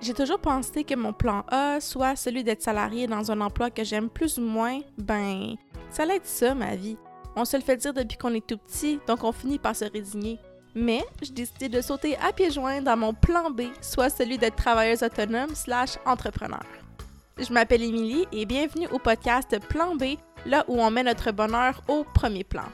J'ai toujours pensé que mon plan A, soit celui d'être salarié dans un emploi que j'aime plus ou moins, ben, ça allait être ça ma vie. On se le fait dire depuis qu'on est tout petit, donc on finit par se résigner. Mais j'ai décidé de sauter à pieds joints dans mon plan B, soit celui d'être travailleuse autonome slash entrepreneur. Je m'appelle Émilie et bienvenue au podcast Plan B, là où on met notre bonheur au premier plan.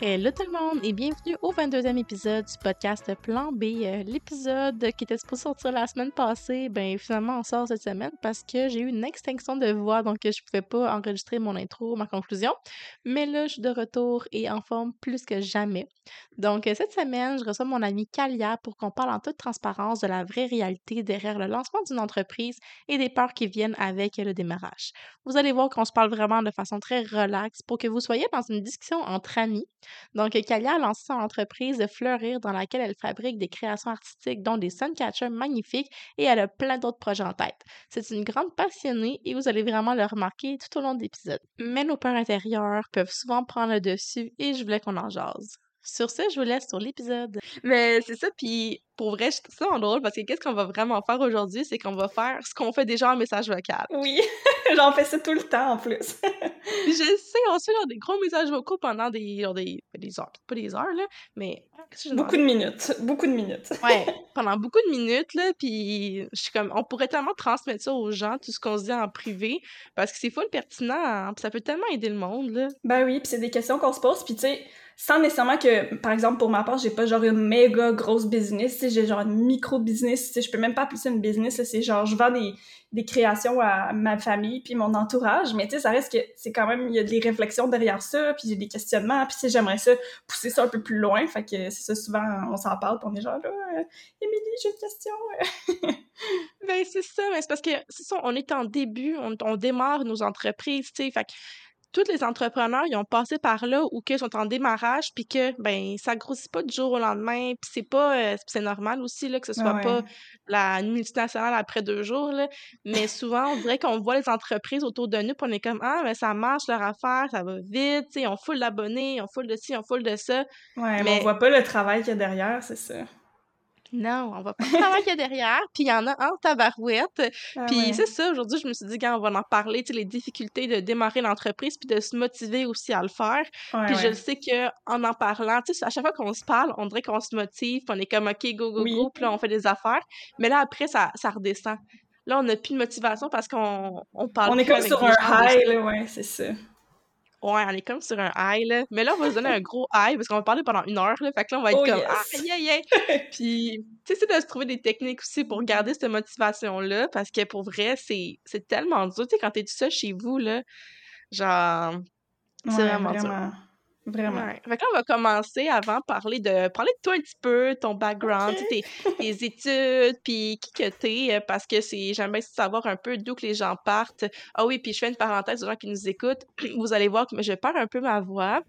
Hello tout le monde et bienvenue au 22e épisode du podcast Plan B. Euh, l'épisode qui était supposé sortir la semaine passée, ben finalement on sort cette semaine parce que j'ai eu une extinction de voix donc je pouvais pas enregistrer mon intro, ma conclusion. Mais là je suis de retour et en forme plus que jamais. Donc euh, cette semaine je reçois mon ami Kalia pour qu'on parle en toute transparence de la vraie réalité derrière le lancement d'une entreprise et des peurs qui viennent avec le démarrage. Vous allez voir qu'on se parle vraiment de façon très relaxe pour que vous soyez dans une discussion entre amis donc, Kalia a lancé son entreprise Fleurir dans laquelle elle fabrique des créations artistiques, dont des suncatchers magnifiques et elle a plein d'autres projets en tête. C'est une grande passionnée et vous allez vraiment le remarquer tout au long de l'épisode. Mais nos peurs intérieures peuvent souvent prendre le dessus et je voulais qu'on en jase. Sur ce, je vous laisse sur l'épisode. Mais c'est ça, puis pour vrai, je trouve ça en drôle parce que qu'est-ce qu'on va vraiment faire aujourd'hui, c'est qu'on va faire ce qu'on fait déjà en message vocal. Oui, j'en fais ça tout le temps en plus. je sais, on se fait des gros messages vocaux pendant des, des, des heures, pas des heures, là, mais... Beaucoup de minutes, beaucoup de minutes. ouais, pendant beaucoup de minutes, là, puis je suis comme, on pourrait tellement transmettre ça aux gens, tout ce qu'on se dit en privé, parce que c'est full pertinent, hein, ça peut tellement aider le monde, là. Ben oui, puis c'est des questions qu'on se pose, puis tu sais sans nécessairement que, par exemple, pour ma part, j'ai pas genre une méga grosse business, j'ai genre une micro-business, je peux même pas appeler ça une business, c'est genre, je vends des, des créations à ma famille puis mon entourage, mais tu sais, ça reste que c'est quand même, il y a des réflexions derrière ça, puis j'ai des questionnements, puis tu j'aimerais ça pousser ça un peu plus loin, fait que c'est ça, souvent, on s'en parle, puis on est genre, là, Émilie, j'ai une question. ben, c'est ça, mais c'est parce que, c'est ça, on est en début, on, démarre nos entreprises, tu sais, fait tous les entrepreneurs, ils ont passé par là ou qu'ils sont en démarrage, puis que, ben, ça grossit pas du jour au lendemain, puis c'est pas, euh, c'est normal aussi, là, que ce soit pas la multinationale après deux jours, là, mais souvent, on dirait qu'on voit les entreprises autour de nous, puis on est comme, ah, mais ça marche leur affaire, ça va vite, tu sais, on foule d'abonnés, on foule de ci, on foule de ça. Ouais, mais on voit pas le travail qu'il y a derrière, c'est ça. Non, on va pas travailler derrière. Puis il y en a en tabarouette. Ah puis c'est ça, aujourd'hui, je me suis dit, quand on va en parler, tu sais, les difficultés de démarrer l'entreprise puis de se motiver aussi à le faire. puis je le sais qu'en en parlant, tu sais, à chaque fois qu'on se parle, on dirait qu'on se motive, puis on est comme, OK, go, go, go, puis là, on fait des affaires. Mais là, après, ça, ça redescend. Là, on n'a plus de motivation parce qu'on on parle On est comme sur un high, là, ouais, c'est ça. Ouais, on est comme sur un high, là. Mais là, on va se donner un gros high parce qu'on va parler pendant une heure, là. Fait que là, on va être oh, comme ah, aïe, aïe, aïe. Puis, tu sais, c'est de se trouver des techniques aussi pour garder cette motivation-là parce que pour vrai, c'est tellement dur. Tu sais, quand t'es tout seul chez vous, là, genre, c'est vraiment, vraiment dur. Vraiment. Fait que là, on va commencer avant parler de parler de toi un petit peu, ton background, tes, tes, études, puis qui que t'es, euh, parce que c'est j'aime bien savoir un peu d'où que les gens partent. Ah oui, puis je fais une parenthèse aux gens qui nous écoutent. Vous allez voir que je perds un peu ma voix,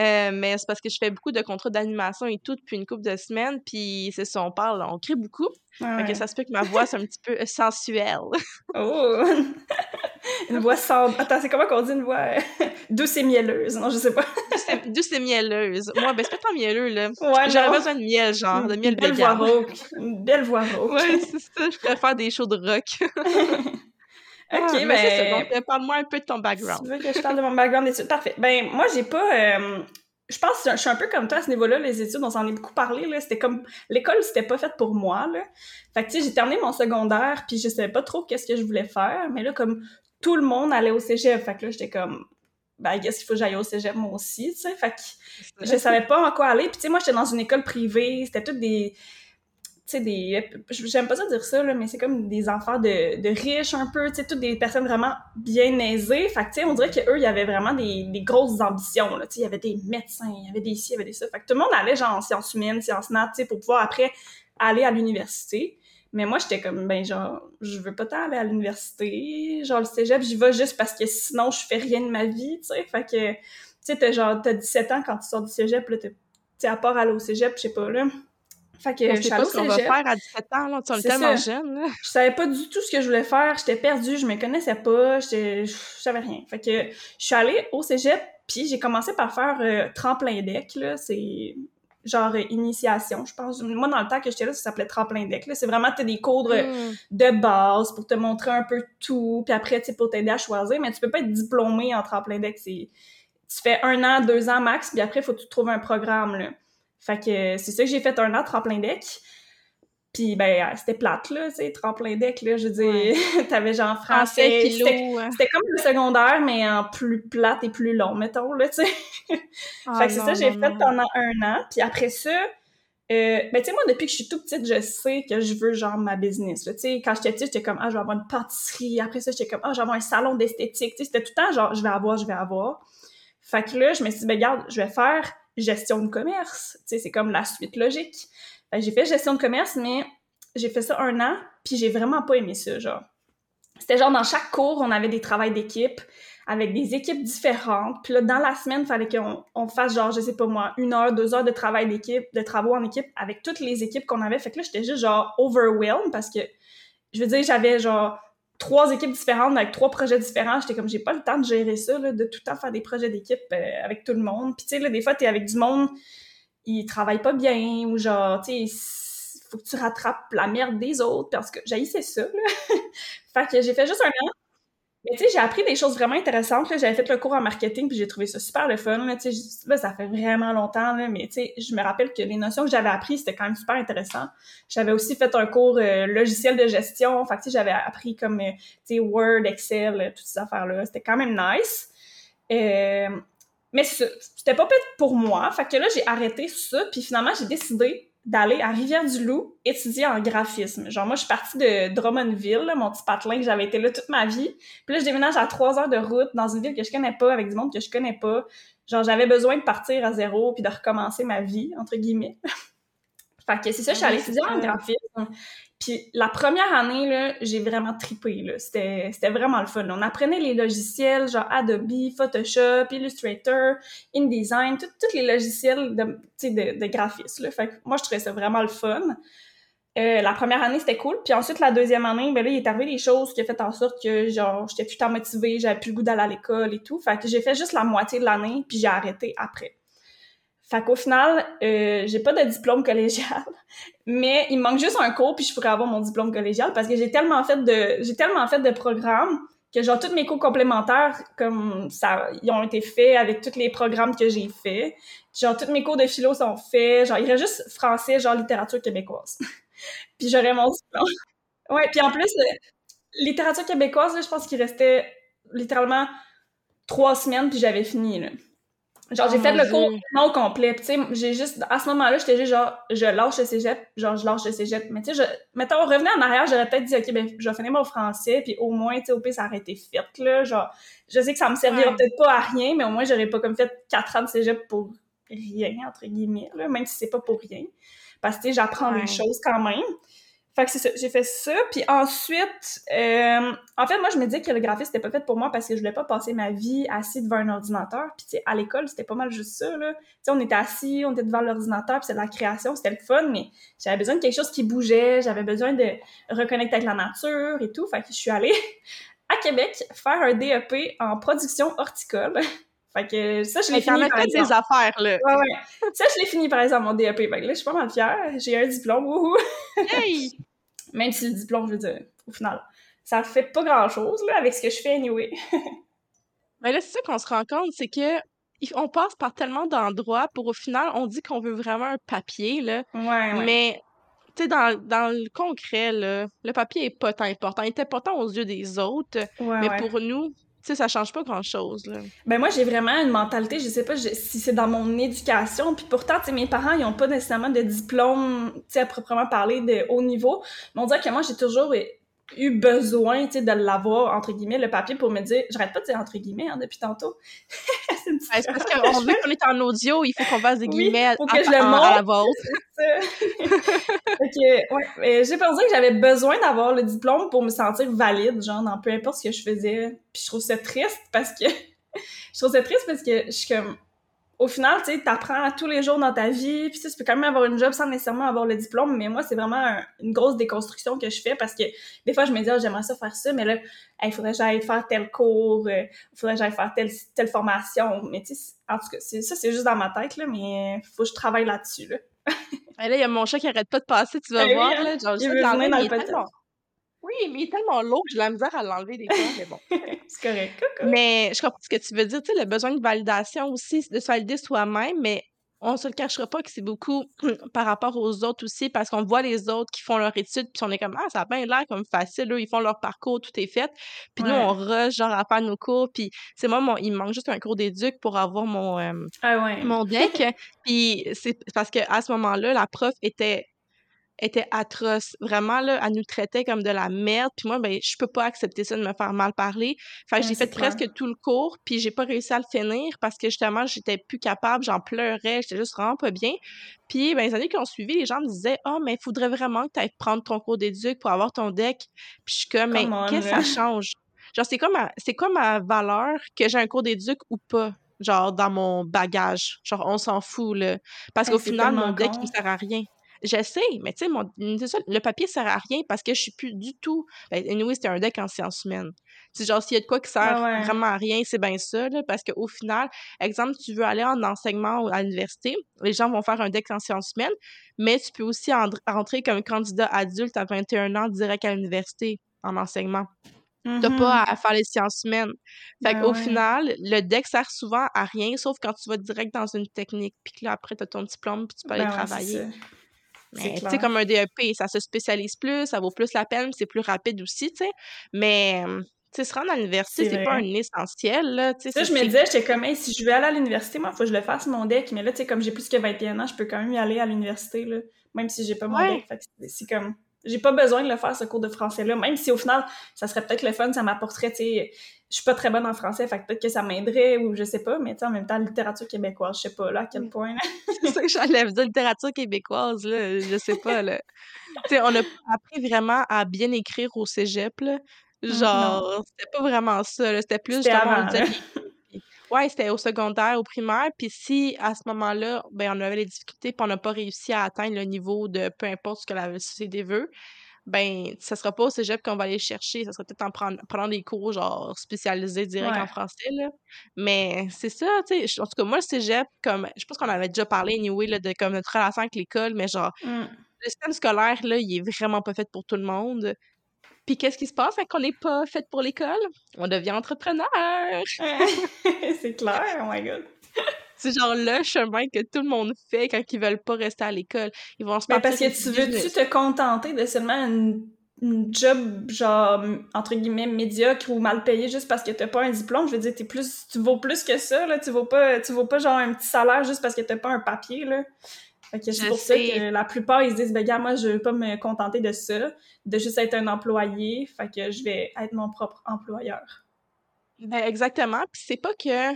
euh, mais c'est parce que je fais beaucoup de contrats d'animation et tout depuis une couple de semaines, puis c'est ça, on parle, on crie beaucoup. Fait que ça se peut que ma voix soit un petit peu sensuelle. oh! une voix sans... Attends, c'est comment qu'on dit une voix douce et mielleuse? Non, je sais pas. douce et mielleuse. Moi, ben, c'est pas tant mielleux, là. Ouais, J'aurais besoin de miel, genre, de miel belle voix rauque. Une belle voix rauque. Ouais, c'est ça. Je préfère des shows de rock. OK, ah, mais ben... Donc, euh, parle-moi un peu de ton background. Tu veux que je parle de mon background d'études? Parfait. Ben, moi, j'ai pas... Euh, je pense que je suis un peu comme toi à ce niveau-là, les études, on s'en est beaucoup parlé, là. C'était comme... L'école, c'était pas fait pour moi, là. Fait que, tu sais, j'ai terminé mon secondaire, puis je savais pas trop qu'est-ce que je voulais faire. Mais là, comme tout le monde allait au cégep, fait que là, j'étais comme ben, qu'est-ce qu'il faut que j'aille au cégep moi aussi, tu sais. Fait que je savais pas en quoi aller. Puis, tu sais, moi, j'étais dans une école privée. C'était toutes des. Tu sais, des. J'aime pas ça dire ça, là, mais c'est comme des enfants de, de riches un peu, tu sais, toutes des personnes vraiment bien aisées. Fait que, tu sais, on dirait qu'eux, il y avait vraiment des, des grosses ambitions, là. Tu sais, il y avait des médecins, il y avait des ci, il y avait des ça. Fait que tout le monde allait, genre, en sciences humaines, sciences nat, tu sais, pour pouvoir après aller à l'université. Mais moi, j'étais comme, ben, genre, je veux pas tant aller à l'université. Genre, le cégep, j'y vais juste parce que sinon, je fais rien de ma vie, tu sais. Fait que, tu sais, t'as genre, t'as 17 ans quand tu sors du cégep, là, t'es, à part aller au cégep, je sais pas, là. Fait que je suis pas ce qu'on va faire à 17 ans, là. Tu es tellement jeune, là. Je savais pas du tout ce que je voulais faire. J'étais perdue, je me connaissais pas, je savais rien. Fait que, je suis allée au cégep, puis j'ai commencé par faire euh, tremplin deck, là. C'est genre initiation, je pense. Moi, dans le temps que j'étais là, ça s'appelait tremplin deck. C'est vraiment, t'as des cours de, mm. base pour te montrer un peu tout, puis après, tu sais, pour t'aider à choisir, mais tu peux pas être diplômé en tremplin deck. Tu fais un an, deux ans max, puis après, il faut que tu trouves un programme, là. Fait que c'est ça que j'ai fait un an tremplin deck. Puis, ben, c'était plate, là, tu sais, tremplin deck, là, je veux dire, t'avais genre français, c'était comme le secondaire, mais en plus plate et plus long, mettons, là, tu sais. Ah fait que c'est ça, j'ai fait pendant un an, puis après ça, euh, ben, tu sais, moi, depuis que je suis toute petite, je sais que je veux, genre, ma business, tu sais. Quand j'étais petite, j'étais comme, ah, je vais avoir une pâtisserie. Après ça, j'étais comme, ah, je vais avoir un salon d'esthétique, tu sais. C'était tout le temps, genre, je vais avoir, je vais avoir. Fait que là, je me suis dit, ben, regarde, je vais faire gestion de commerce. Tu sais, c'est comme la suite logique. J'ai fait gestion de commerce, mais j'ai fait ça un an, puis j'ai vraiment pas aimé ça, genre. C'était genre dans chaque cours, on avait des travails d'équipe avec des équipes différentes. Puis là, dans la semaine, il fallait qu'on on fasse genre, je sais pas moi, une heure, deux heures de travail d'équipe, de travaux en équipe avec toutes les équipes qu'on avait. Fait que là, j'étais juste genre overwhelmed parce que, je veux dire, j'avais genre trois équipes différentes avec trois projets différents. J'étais comme, j'ai pas le temps de gérer ça, de tout le temps faire des projets d'équipe euh, avec tout le monde. Puis tu sais, là, des fois, t'es avec du monde ils travaillent pas bien ou genre, tu sais, faut que tu rattrapes la merde des autres parce que j'haïssais ça, là. fait que j'ai fait juste un. Mais tu sais, j'ai appris des choses vraiment intéressantes. J'avais fait le cours en marketing puis j'ai trouvé ça super le fun. Là, ça fait vraiment longtemps, là, mais tu sais, je me rappelle que les notions que j'avais apprises, c'était quand même super intéressant. J'avais aussi fait un cours euh, logiciel de gestion. Fait que tu sais, j'avais appris comme, euh, tu Word, Excel, toutes ces affaires-là. C'était quand même nice. Euh, mais c'était pas peut-être pour moi. Fait que là, j'ai arrêté ça, puis finalement, j'ai décidé d'aller à Rivière-du-Loup étudier en graphisme. Genre, moi, je suis partie de Drummondville, mon petit patelin, que j'avais été là toute ma vie. Puis là, je déménage à trois heures de route dans une ville que je connais pas, avec du monde que je connais pas. Genre, j'avais besoin de partir à zéro puis de recommencer ma vie, entre guillemets. fait que c'est ça, je suis allée étudier en graphisme. Puis la première année, là, j'ai vraiment tripé, là. C'était, c'était vraiment le fun. On apprenait les logiciels, genre Adobe, Photoshop, Illustrator, InDesign, tous les logiciels de, de, de graphisme, là. Fait que moi, je trouvais ça vraiment le fun. Euh, la première année, c'était cool. Puis ensuite, la deuxième année, ben là, il est arrivé des choses qui ont fait en sorte que, genre, j'étais plus tant motivée, j'avais plus le goût d'aller à l'école et tout. Fait que j'ai fait juste la moitié de l'année, puis j'ai arrêté après. Fait qu'au final, euh, j'ai pas de diplôme collégial, mais il me manque juste un cours puis je pourrais avoir mon diplôme collégial parce que j'ai tellement fait de j'ai tellement fait de programmes que genre tous mes cours complémentaires comme ça ils ont été faits avec tous les programmes que j'ai faits. Genre tous mes cours de philo sont faits, genre il reste juste français genre littérature québécoise. puis j'aurais mon diplôme. Ouais, puis en plus euh, littérature québécoise, là, je pense qu'il restait littéralement trois semaines puis j'avais fini là. Genre, j'ai oh fait le cours non complet. Tu sais, j'ai juste, à ce moment-là, j'étais juste genre, je lâche le cégep, genre, je lâche le cégep. Mais tu sais, je, mettons, revenir en arrière, j'aurais peut-être dit, OK, ben, je vais finir mon français, puis au moins, tu sais, au pire, ça aurait été fait, là. Genre, je sais que ça me servira peut-être pas à rien, mais au moins, j'aurais pas comme fait quatre ans de cégep pour rien, entre guillemets, là, même si c'est pas pour rien. Parce que, tu sais, j'apprends des choses quand même. Fait que c'est ça, j'ai fait ça. Puis ensuite, euh, en fait, moi, je me disais que le graphisme, c'était pas fait pour moi parce que je voulais pas passer ma vie assis devant un ordinateur. Puis, tu sais, à l'école, c'était pas mal juste ça, là. Tu sais, on était assis, on était devant l'ordinateur, puis c'était de la création, c'était le fun, mais j'avais besoin de quelque chose qui bougeait, j'avais besoin de reconnecter avec la nature et tout. Fait que je suis allée à Québec faire un DEP en production horticole. Fait que ça, je l'ai fini par exemple. des affaires, là. Ouais, ouais. Ça, je l'ai fini par exemple, mon DEP. Fait que là, je suis pas mal fière. J'ai un diplôme, wouhou! Hey! Même si le diplôme, je veux dire, au final, ça fait pas grand-chose, là, avec ce que je fais anyway. Mais là, c'est ça qu'on se rend compte, c'est que on passe par tellement d'endroits pour au final, on dit qu'on veut vraiment un papier, là. Ouais, ouais. Mais, tu sais, dans, dans, le concret, là, le papier est pas tant important. Il est important aux yeux des autres, mais pour nous, sais, ça change pas grand-chose. Ben moi, j'ai vraiment une mentalité, je sais pas si c'est dans mon éducation, puis pourtant, mes parents, ils ont pas nécessairement de diplôme, tu à proprement parler de haut niveau, mais on dirait que moi, j'ai toujours eu besoin, tu sais, de l'avoir, entre guillemets, le papier pour me dire, j'arrête pas de dire entre guillemets, hein, depuis tantôt. c'est une parce qu'on veut qu'on est en audio, il faut qu'on fasse des guillemets oui, que je le montre. à la vôtre. ok, ouais. J'ai pensé que j'avais besoin d'avoir le diplôme pour me sentir valide, genre, dans peu importe ce que je faisais. Puis je trouve ça triste parce que, je trouve ça triste parce que je suis comme, au final, tu sais, t'apprends tous les jours dans ta vie, puis tu peux quand même avoir une job sans nécessairement avoir le diplôme, mais moi, c'est vraiment une grosse déconstruction que je fais parce que des fois, je me dis, oh, j'aimerais ça faire ça, mais là, il faudrait que j'aille faire tel cours, euh, il faudrait que j'aille faire telle, telle formation, mais tu sais, en tout cas, ça, c'est juste dans ma tête, là, mais faut que je travaille là-dessus, là. Et là, il y a mon chat qui arrête pas de passer, tu vas ben voir, hein. là, genre, il veut dans le oui, mais il est tellement lourd que j'ai la misère à l'enlever des fois, mais bon. c'est correct. Mais je comprends ce que tu veux dire, tu sais, le besoin de validation aussi, de se valider soi-même, mais on se le cachera pas que c'est beaucoup par rapport aux autres aussi, parce qu'on voit les autres qui font leur étude, puis on est comme, ah, ça a bien l'air comme facile, eux, ils font leur parcours, tout est fait. Puis nous, on rush, genre, à faire nos cours, puis c'est moi, mon, il me manque juste un cours d'éduc pour avoir mon, euh, ah mon deck. puis c'est parce qu'à ce moment-là, la prof était était atroce. Vraiment, là, elle nous traitait comme de la merde. Puis moi, ben, je peux pas accepter ça de me faire mal parler. Fait que j'ai fait presque tout le cours, puis j'ai pas réussi à le finir parce que justement, j'étais plus capable, j'en pleurais, j'étais juste vraiment pas bien. Puis, ben, les années qui ont suivi, les gens me disaient « oh, mais il faudrait vraiment que tu ailles prendre ton cours d'éduc pour avoir ton deck. » Puis je suis comme « Mais qu'est-ce que ça change? » Genre, c'est comme, c'est quoi ma valeur que j'ai un cours d'éduc ou pas? genre dans mon bagage? Genre, on s'en fout, là. Parce qu'au final, mon deck, il sert à rien. J'essaie, mais tu sais, le papier sert à rien parce que je suis plus du tout. Ben, anyway, c'était un deck en sciences humaines. C'est genre, s'il y a de quoi qui sert vraiment à rien, c'est bien ça, là, parce qu'au final, exemple, tu veux aller en enseignement à l'université, les gens vont faire un deck en sciences humaines, mais tu peux aussi entrer comme candidat adulte à 21 ans direct à l'université en enseignement. T'as pas mm-hmm. à faire les sciences humaines. Fait ben qu'au final, le deck sert souvent à rien, sauf quand tu vas direct dans une technique, puis là, après, t'as ton diplôme, puis tu peux aller ben travailler. Sais, comme un DEP, ça se spécialise plus, ça vaut plus la peine, c'est plus rapide aussi, tu sais. Mais tu sais, se rendre à l'université, c'est pas un essentiel, là. Tu sais, je me disais, j'étais comme, si je veux aller à l'université, moi, il faut que je le fasse, mon deck. Mais là, tu sais, comme j'ai plus que 21 ans, je peux quand même y aller à l'université, là, même si j'ai pas mon deck. C'est comme j'ai pas besoin de le faire, ce cours de français-là, même si au final, ça serait peut-être le fun, ça m'apporterait, tu sais, je suis pas très bonne en français, fait que peut-être que ça m'aiderait ou je sais pas, mais tu sais, en même temps, littérature québécoise, je sais pas là à quel point. c'est ça que j'enlève de littérature québécoise, là, je sais pas, là. on a appris vraiment à bien écrire au cégep, là. Mm, Genre, c'était pas vraiment ça, c'était plus justement, Ouais, c'était au secondaire, au primaire. Puis si à ce moment-là, ben, on avait les difficultés puis on n'a pas réussi à atteindre le niveau de peu importe ce que la société veut, ben, ça sera pas au cégep qu'on va aller chercher. Ça sera peut-être en prenant, des cours, genre, spécialisés direct en français, là. Mais c'est ça, tu sais. En tout cas, moi, le cégep, comme, je pense qu'on avait déjà parlé, anyway, là, de comme notre relation avec l'école, mais genre, mmh. le système scolaire, là, il est vraiment pas fait pour tout le monde. Puis qu'est-ce qui se passe quand on n'est pas fait pour l'école? On devient entrepreneur! c'est clair, oh my god! C'est genre le chemin que tout le monde fait quand ils veulent pas rester à l'école. Ils vont se Mais parce que tu veux-tu te contenter de seulement une, job, genre, entre guillemets, médiocre ou mal payé juste parce que t'as pas un diplôme? Je veux dire, t'es plus, tu vaux plus que ça, là. Tu vaux pas, tu vaux pas genre un petit salaire juste parce que t'as pas un papier, là. Fait que c'est pour ça que la plupart, ils se disent, ben, gars, moi, je veux pas me contenter de ça, de juste être un employé. Fait que je vais être mon propre employeur. Ben, exactement. Puis c'est pas que.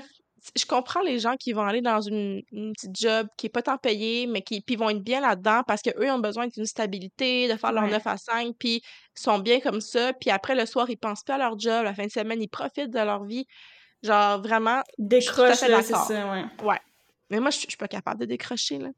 Je comprends les gens qui vont aller dans une, petite job qui est pas tant payée, mais qui puis vont être bien là-dedans parce qu'eux ont besoin d'une stabilité, de faire leur 9 à 5, puis ils sont bien comme ça. Puis après, le soir, ils pensent pas à leur job. La fin de semaine, ils profitent de leur vie. Genre, vraiment. Décroche, c'est ça, ouais. Ouais. Mais moi, je suis pas capable de décrocher, là.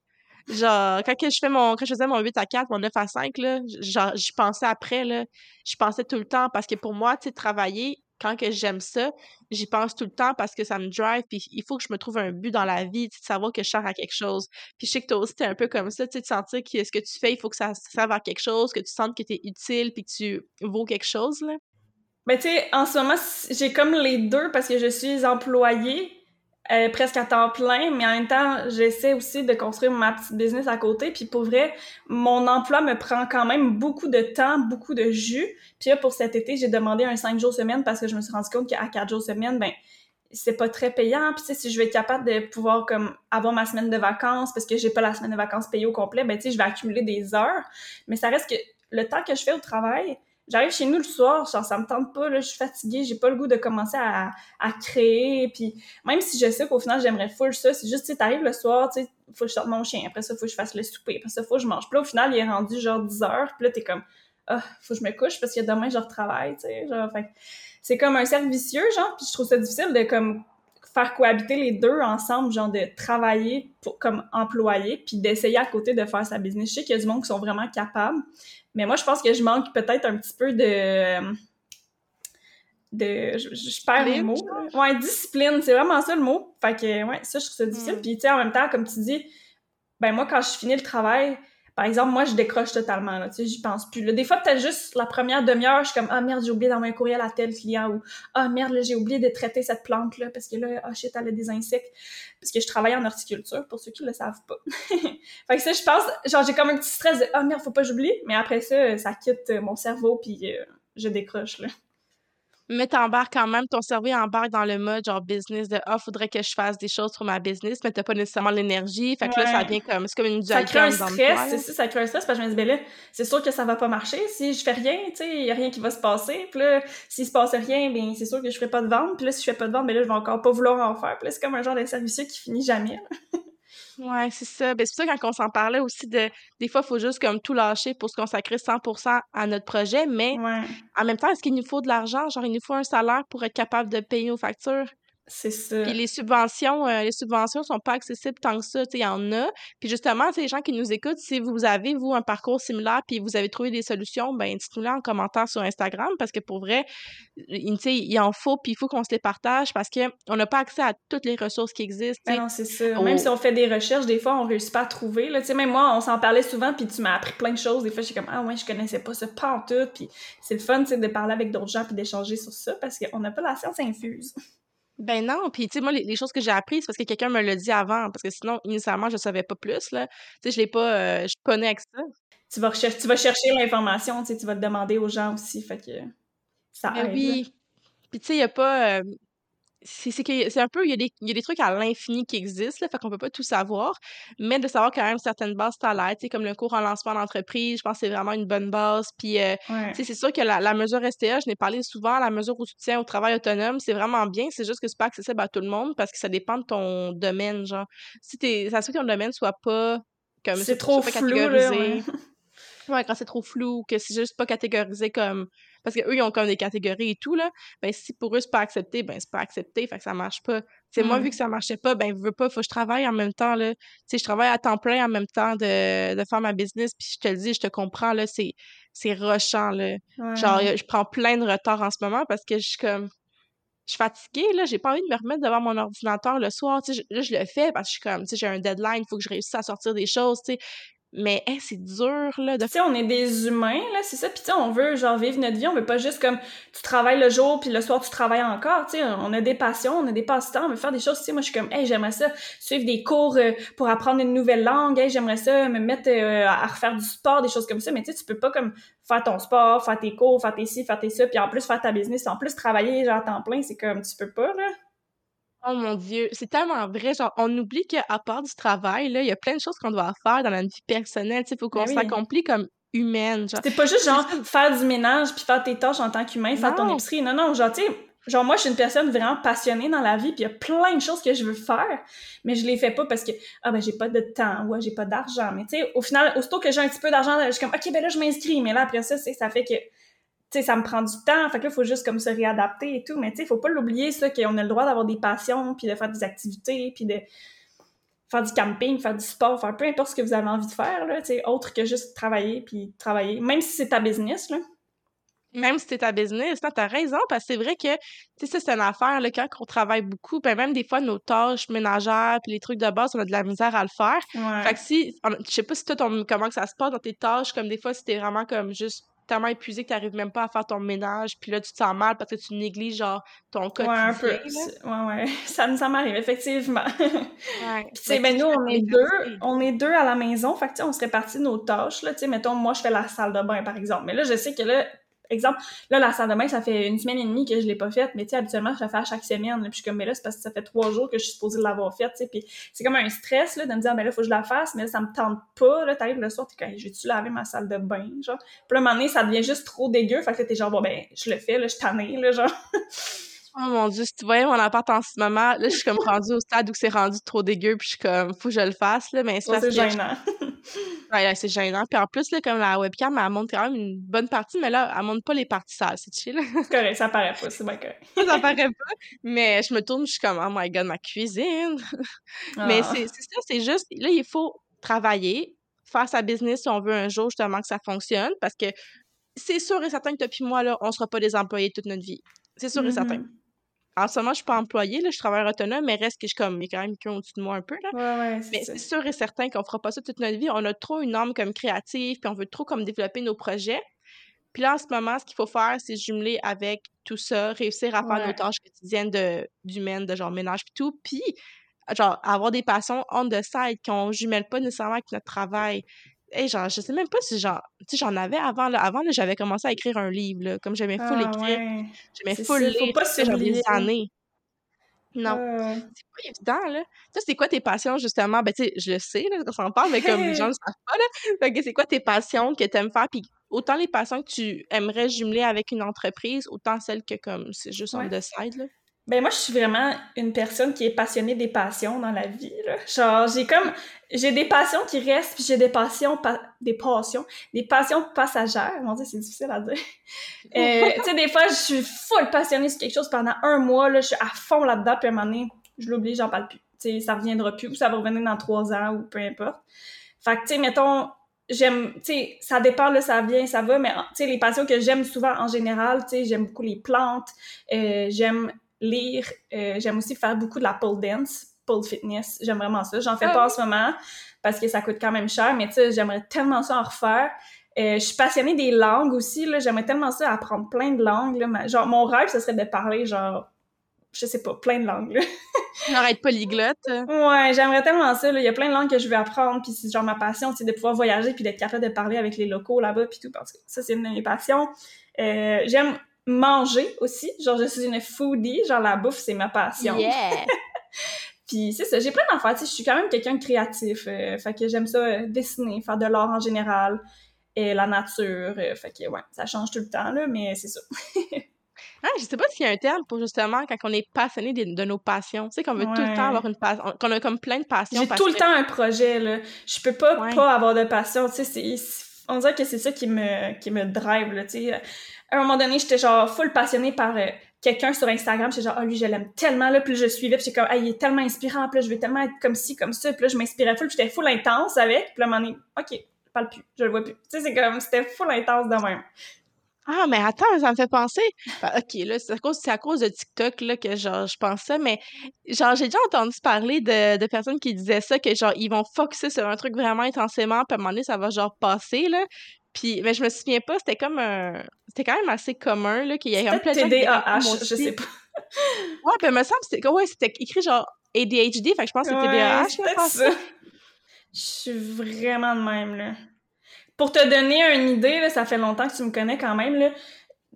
Genre, quand je fais mon, quand je faisais mon 8 à 4, mon 9 à 5, là, genre, j'y pensais après, là. J'y pensais tout le temps parce que pour moi, tu sais, travailler, quand que j'aime ça, j'y pense tout le temps parce que ça me drive, puis il faut que je me trouve un but dans la vie, de savoir que je sers à quelque chose. Puis je sais que toi aussi, t'es un peu comme ça, tu sais, de sentir que ce que tu fais, il faut que ça, serve à quelque chose, que tu sentes que t'es utile, puis que tu vaux quelque chose, là. Ben, tu sais, en ce moment, j'ai comme les deux parce que je suis employée, euh, presque à temps plein, mais en même temps, j'essaie aussi de construire ma petite business à côté. Puis pour vrai, mon emploi me prend quand même beaucoup de temps, beaucoup de jus. Puis là, pour cet été, j'ai demandé un 5 jours semaine parce que je me suis rendu compte qu'à 4 jours semaine, ben c'est pas très payant. Puis tu sais, si je vais être capable de pouvoir comme avoir ma semaine de vacances parce que j'ai pas la semaine de vacances payée au complet, ben tu sais, je vais accumuler des heures. Mais ça reste que le temps que je fais au travail, j'arrive chez nous le soir, genre, ça me tente pas, là, je suis fatiguée, j'ai pas le goût de commencer à, à créer, puis même si je sais qu'au final, j'aimerais full ça, c'est juste, tu sais, t'arrives le soir, tu sais, faut que je sorte mon chien, après ça, faut que je fasse le souper, après ça, faut que je mange. Puis là, au final, il est rendu genre 10 heures, puis là, t'es comme, ah, faut que je me couche parce que demain, je retravaille, tu sais, genre, fait c'est comme un cercle vicieux, genre, puis je trouve ça difficile de, comme, faire cohabiter les deux ensemble, genre de travailler pour, comme employé, puis d'essayer à côté de faire sa business. Je sais qu'il y a du monde qui sont vraiment capables, mais moi, je pense que je manque peut-être un petit peu de... de je, je perds les mots. Ouais, discipline, c'est vraiment ça le mot. Fait que, ouais, ça, je trouve ça difficile. Mm. Puis, tu sais, en même temps, comme tu dis, ben moi, quand je finis le travail, par exemple, moi, je décroche totalement, là, tu sais, j'y pense plus. Des fois, peut-être juste la première demi-heure, je suis comme, ah merde, j'ai oublié d'envoyer un courriel à tel client, ou ah merde, j'ai oublié de traiter cette plante-là, parce que là, ah shit, elle des insectes. Parce que je travaille en horticulture, pour ceux qui le savent pas. fait que ça, je pense, genre, j'ai comme un petit stress de, ah merde, faut pas que j'oublie, mais après ça, ça quitte mon cerveau, puis euh, je décroche, là mais t'embarques quand même, ton cerveau embarque dans le mode genre business de ah, faudrait que je fasse des choses pour ma business, mais t'as pas nécessairement l'énergie. Fait que là, ça vient comme. C'est comme une dualité. Ça crée un stress, c'est ça, ça crée un stress parce que je me dis, ben là, c'est sûr que ça va pas marcher. Si je fais rien, tu sais, il y a rien qui va se passer. Puis là, s'il se passe rien, ben c'est sûr que je ferai pas de vente. Puis là, si je fais pas de vente, ben là, je vais encore pas vouloir en faire. Puis là, c'est comme un genre de service qui finit jamais. Ouais, c'est ça. Ben, c'est pour ça quand on s'en parlait aussi de des fois, il faut juste comme tout lâcher pour se consacrer 100% à notre projet, mais en même temps, est-ce qu'il nous faut de l'argent? Genre, il nous faut un salaire pour être capable de payer nos factures? C'est ça. Puis les subventions, euh, les subventions sont pas accessibles tant que ça, il y en a. Puis justement, les gens qui nous écoutent, si vous avez, vous, un parcours similaire, puis vous avez trouvé des solutions, ben dites-nous-le en commentaire sur Instagram, parce que pour vrai, tu sais, il en faut, puis il faut qu'on se les partage, parce qu'on n'a pas accès à toutes les ressources qui existent. Ben non, c'est ça. Même si on fait des recherches, des fois, on réussit pas à trouver. Tu sais, même moi, on s'en parlait souvent, puis tu m'as appris plein de choses. Des fois, je suis comme, ah ouais, je connaissais pas ça, pas en tout. Puis c'est le fun, tu sais, de parler avec d'autres gens, puis d'échanger sur ça, parce qu'on n'a pas la science infuse. Ben non, puis tu sais, moi, les, choses que j'ai apprises, parce que quelqu'un me l'a dit avant, parce que sinon, initialement, je savais pas plus, là. Tu sais, je l'ai pas, euh, je connais avec ça. Tu vas, rechercher, tu vas chercher l'information, tu sais, tu vas te demander aux gens aussi, fait que ça ben aide. Oui. Puis tu sais, il y a pas... Euh, c'est que c'est un peu il y, a des, il y a des trucs à l'infini qui existent là, fait qu'on peut pas tout savoir mais de savoir quand même certaines bases salaires tu comme le cours en lancement d'entreprise je pense que c'est vraiment une bonne base puis euh, c'est sûr que la, la mesure STA je n'ai parlé souvent la mesure où tu tiens au travail autonome c'est vraiment bien c'est juste que c'est pas accessible à tout le monde parce que ça dépend de ton domaine genre si t'es ça se fait que ton domaine soit pas comme c'est trop flou catégorisé ouais. quand c'est trop flou que c'est juste pas catégorisé comme parce qu'eux, ils ont comme des catégories et tout, là, ben si pour eux, c'est pas accepté, ben c'est pas accepté, fait que ça marche pas. C'est moi, vu que ça marchait pas, ben, je veux pas, faut que je travaille en même temps, là. Tu sais, je travaille à temps plein en même temps de, de faire ma business, puis je te le dis, je te comprends, là, c'est, c'est rushant, là. Genre, je prends plein de retard en ce moment parce que je suis comme, je suis fatiguée, là, j'ai pas envie de me remettre devant mon ordinateur le soir, tu sais, là, je le fais parce que je suis comme, tu sais, j'ai un deadline, il faut que je réussisse à sortir des choses, tu sais, mais c'est dur, là. Tu sais, on est des humains, là, c'est ça. Puis tu sais, on veut, genre, vivre notre vie. On veut pas juste comme, tu travailles le jour, puis le soir, tu travailles encore. Tu sais, on a des passions, on a des passe-temps, on veut faire des choses. Tu sais, moi, je suis comme, hey, j'aimerais ça suivre des cours euh, pour apprendre une nouvelle langue. Hey, j'aimerais ça me mettre euh, à refaire du sport, des choses comme ça. Mais tu sais, tu peux pas comme faire ton sport, faire tes cours, faire tes ci, faire tes ça, puis en plus faire ta business, en plus travailler, genre, à temps plein. C'est comme, tu peux pas, là. Oh mon Dieu, c'est tellement vrai. Genre, on oublie qu'à part du travail, là, il y a plein de choses qu'on doit faire dans notre vie personnelle. Il faut qu'on ben s'accomplit comme humaine. C'est pas juste genre faire du ménage puis faire tes tâches en tant qu'humain, faire ton épicerie. Non, non, genre, tu sais, genre moi je suis une personne vraiment passionnée dans la vie puis il y a plein de choses que je veux faire mais je les fais pas parce que ah ben j'ai pas de temps ou j'ai pas d'argent mais tu sais au final aussitôt que j'ai un petit peu d'argent je suis comme ok ben là je m'inscris mais là après ça c'est ça fait que sais, ça me prend du temps. Fait que là, il faut juste comme se réadapter et tout. Mais tu sais, il faut pas l'oublier, ça, qu'on a le droit d'avoir des passions, puis de faire des activités, puis de faire du camping, faire du sport, faire peu importe ce que vous avez envie de faire, là, tu sais, autre que juste travailler, puis travailler. Même si c'est ta business, là. Même si c'est ta business, t'as raison, parce que c'est vrai que, tu sais, c'est une affaire, là, quand on travaille beaucoup, ben même des fois, nos tâches ménagères, puis les trucs de base, on a de la misère à le faire. Fait que si, je sais pas si toi, ton, comment que ça se passe dans tes tâches, comme des fois, si t'es vraiment comme juste tellement épuisé que tu n'arrives même pas à faire ton ménage, puis là, tu te sens mal parce que tu négliges, genre, ton quotidien. Ouais, un peu. Ouais, ouais. Ça, ça m'arrive, effectivement. ouais. Puis, tu sais, ben, nous, on est deux, on est deux à la maison, fait que, tu sais, on se répartit nos tâches, là, tu sais, mettons, moi, je fais la salle de bain, par exemple. Mais là, je sais que là, exemple, là, la salle de bain, ça fait une semaine et demie que je l'ai pas faite, mais tu sais, habituellement, je la fais à chaque semaine. puis je suis comme, mais là, c'est parce que ça fait trois jours que je suis supposée l'avoir faite, tu sais. Puis c'est comme un stress, là, de me dire, mais là, faut que je la fasse, mais là, ça me tente pas, là. T'arrives le soir, t'es comme, j'ai-tu lavé ma salle de bain, genre? Puis là, à un moment donné, ça devient juste trop dégueu. Fait que t'es genre, bon, ben, je le fais, là, je t'en ai, là, genre. Oh mon dieu, si tu voyais mon appart en ce moment, là, je suis comme rendue au stade où c'est rendu trop dégueu, puis je suis comme, faut que je le fasse, là, mais c'est gênant. Ouais, c'est gênant. Puis en plus, là, comme la webcam, elle montre quand même une bonne partie, mais là, elle montre pas les parties sales. C'est chill. C'est correct, ça paraît pas, c'est bien correct. ça paraît pas. Mais je me tourne, je suis comme, oh my god, ma cuisine. Mais Ah. c'est c'est ça, c'est juste, là, il faut travailler, faire sa business si on veut un jour justement que ça fonctionne, parce que c'est sûr et certain que toi puis moi, là, on sera pas des employés toute notre vie. C'est sûr et certain. En ce moment, je suis pas employée, là, je travaille autonome, mais reste que je suis comme, il y a quand même quelqu'un au-dessus de moi un peu, là. Ouais, ouais, Mais c'est sûr et certain qu'on fera pas ça toute notre vie. On a trop une âme comme créative, puis on veut trop comme développer nos projets. Puis là, en ce moment, ce qu'il faut faire, c'est jumeler avec tout ça, réussir à faire nos tâches quotidiennes de d'humaine, de genre ménage puis tout, puis genre avoir des passions on the side qu'on jumelle pas nécessairement avec notre travail. Hey, genre, je sais même pas si genre, tu sais, j'en avais avant, là. Avant, là, j'avais commencé à écrire un livre, là. Comme j'aimais full Ah, écrire, ouais. j'aimais full lire, faut pas des années. Non Ouais. c'est pas évident, là. Toi, c'est quoi tes passions, justement? Ben, tu sais, je le sais, là, on s'en parle, mais comme les gens le savent pas, là. Fait que c'est quoi tes passions que t'aimes faire? Puis autant les passions que tu aimerais jumeler avec une entreprise, autant celles que, comme, c'est juste on Ouais. the side, là. Ben moi, je suis vraiment une personne qui est passionnée des passions dans la vie, là. Genre, j'ai comme... J'ai des passions qui restent, puis j'ai des passions... pa- Des passions... Des passions passagères. Mon Dieu, c'est difficile à dire. Euh, tu sais, des fois, je suis full passionnée sur quelque chose pendant un mois, là, je suis à fond là-dedans, puis à un moment donné, je l'oublie, j'en parle plus. Tu sais, ça reviendra plus, ou ça va revenir dans trois ans, ou peu importe. Fait que, tu sais, mettons, j'aime, tu sais, ça dépend, là, ça vient, ça va, mais, tu sais, les passions que j'aime souvent en général, tu sais, j'aime beaucoup les plantes, euh, j'aime lire, euh, j'aime aussi faire beaucoup de la pole dance, pole fitness, j'aime vraiment ça. J'en fais Ah pas en ce moment, parce que ça coûte quand même cher, mais tu sais, j'aimerais tellement ça en refaire. Euh, je suis passionnée des langues aussi, là, j'aimerais tellement ça apprendre plein de langues, là, Ma- genre, mon rêve, ce serait de parler, genre, je sais pas, plein de langues, là. Genre être polyglotte. Ouais, j'aimerais tellement ça. Là. Il y a plein de langues que je veux apprendre, puis c'est genre ma passion, c'est de pouvoir voyager puis d'être capable de parler avec les locaux là-bas puis tout. Parce que ça, c'est une de mes passions. Euh, j'aime manger aussi. Genre, je suis une foodie. Genre, la bouffe, c'est ma passion. Yeah! Puis c'est ça, j'ai plein d'affaires. Tu sais, je suis quand même quelqu'un de créatif. euh, fait que j'aime ça euh, dessiner, faire de l'art en général, et la nature. euh, fait que ouais, ça change tout le temps, là, mais c'est ça. Ah, je sais pas s'il y a un terme pour justement quand on est passionné de, de nos passions. Tu sais, qu'on veut tout le temps avoir une passion, qu'on a comme plein de passions. J'ai tout le temps un projet, là. Je peux pas Ouais. pas avoir de passion, tu sais, On dirait que c'est ça qui me, qui me drive, là, tu sais. À un moment donné, j'étais genre full passionnée par euh, quelqu'un sur Instagram, j'étais genre, ah, lui, je l'aime tellement, là, puis je suivais, puis j'étais comme, ah, il est tellement inspirant, puis là, je veux tellement être comme ci, comme ça, puis là, je m'inspirais full, j'étais full intense avec, puis là, à un moment donné, ok, je parle plus, je le vois plus. Tu sais, c'est comme, c'était full intense de même. Ah, mais attends, ça me fait penser. Ben, ok, là, c'est à cause, à cause de TikTok là, que genre, je pense ça, mais genre, j'ai déjà entendu parler de, de personnes qui disaient ça, que genre, ils vont focuser sur un truc vraiment intensément, puis à un moment donné, ça va genre passer, là. Puis, mais je me souviens pas, c'était comme un. C'était quand même assez commun, là, qu'il y a comme plein de TDAH, je sais pas. Ouais, ben, me semble, que c'était ouais, c'était écrit genre ADHD, fait que je pense que c'était TDAH, je pense. ça. Je suis vraiment de même, là. Pour te donner une idée, là, ça fait longtemps que tu me connais quand même, là.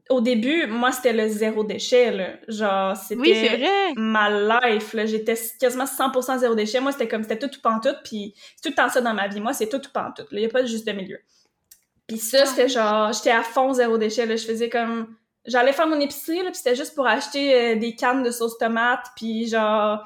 Au début, moi, c'était le zéro déchet, là. Genre, c'était Oui, ma life, là. J'étais quasiment 100% zéro déchet. Moi, c'était comme, c'était tout ou pantoute, puis c'est tout le temps ça dans ma vie. Moi, c'est tout ou pantoute, là. Y a pas de juste milieu. Puis ça, Ah. c'était genre, j'étais à fond zéro déchet, là. Je faisais comme... J'allais faire mon épicerie, là, puis c'était juste pour acheter euh, des cannes de sauce tomate, puis genre...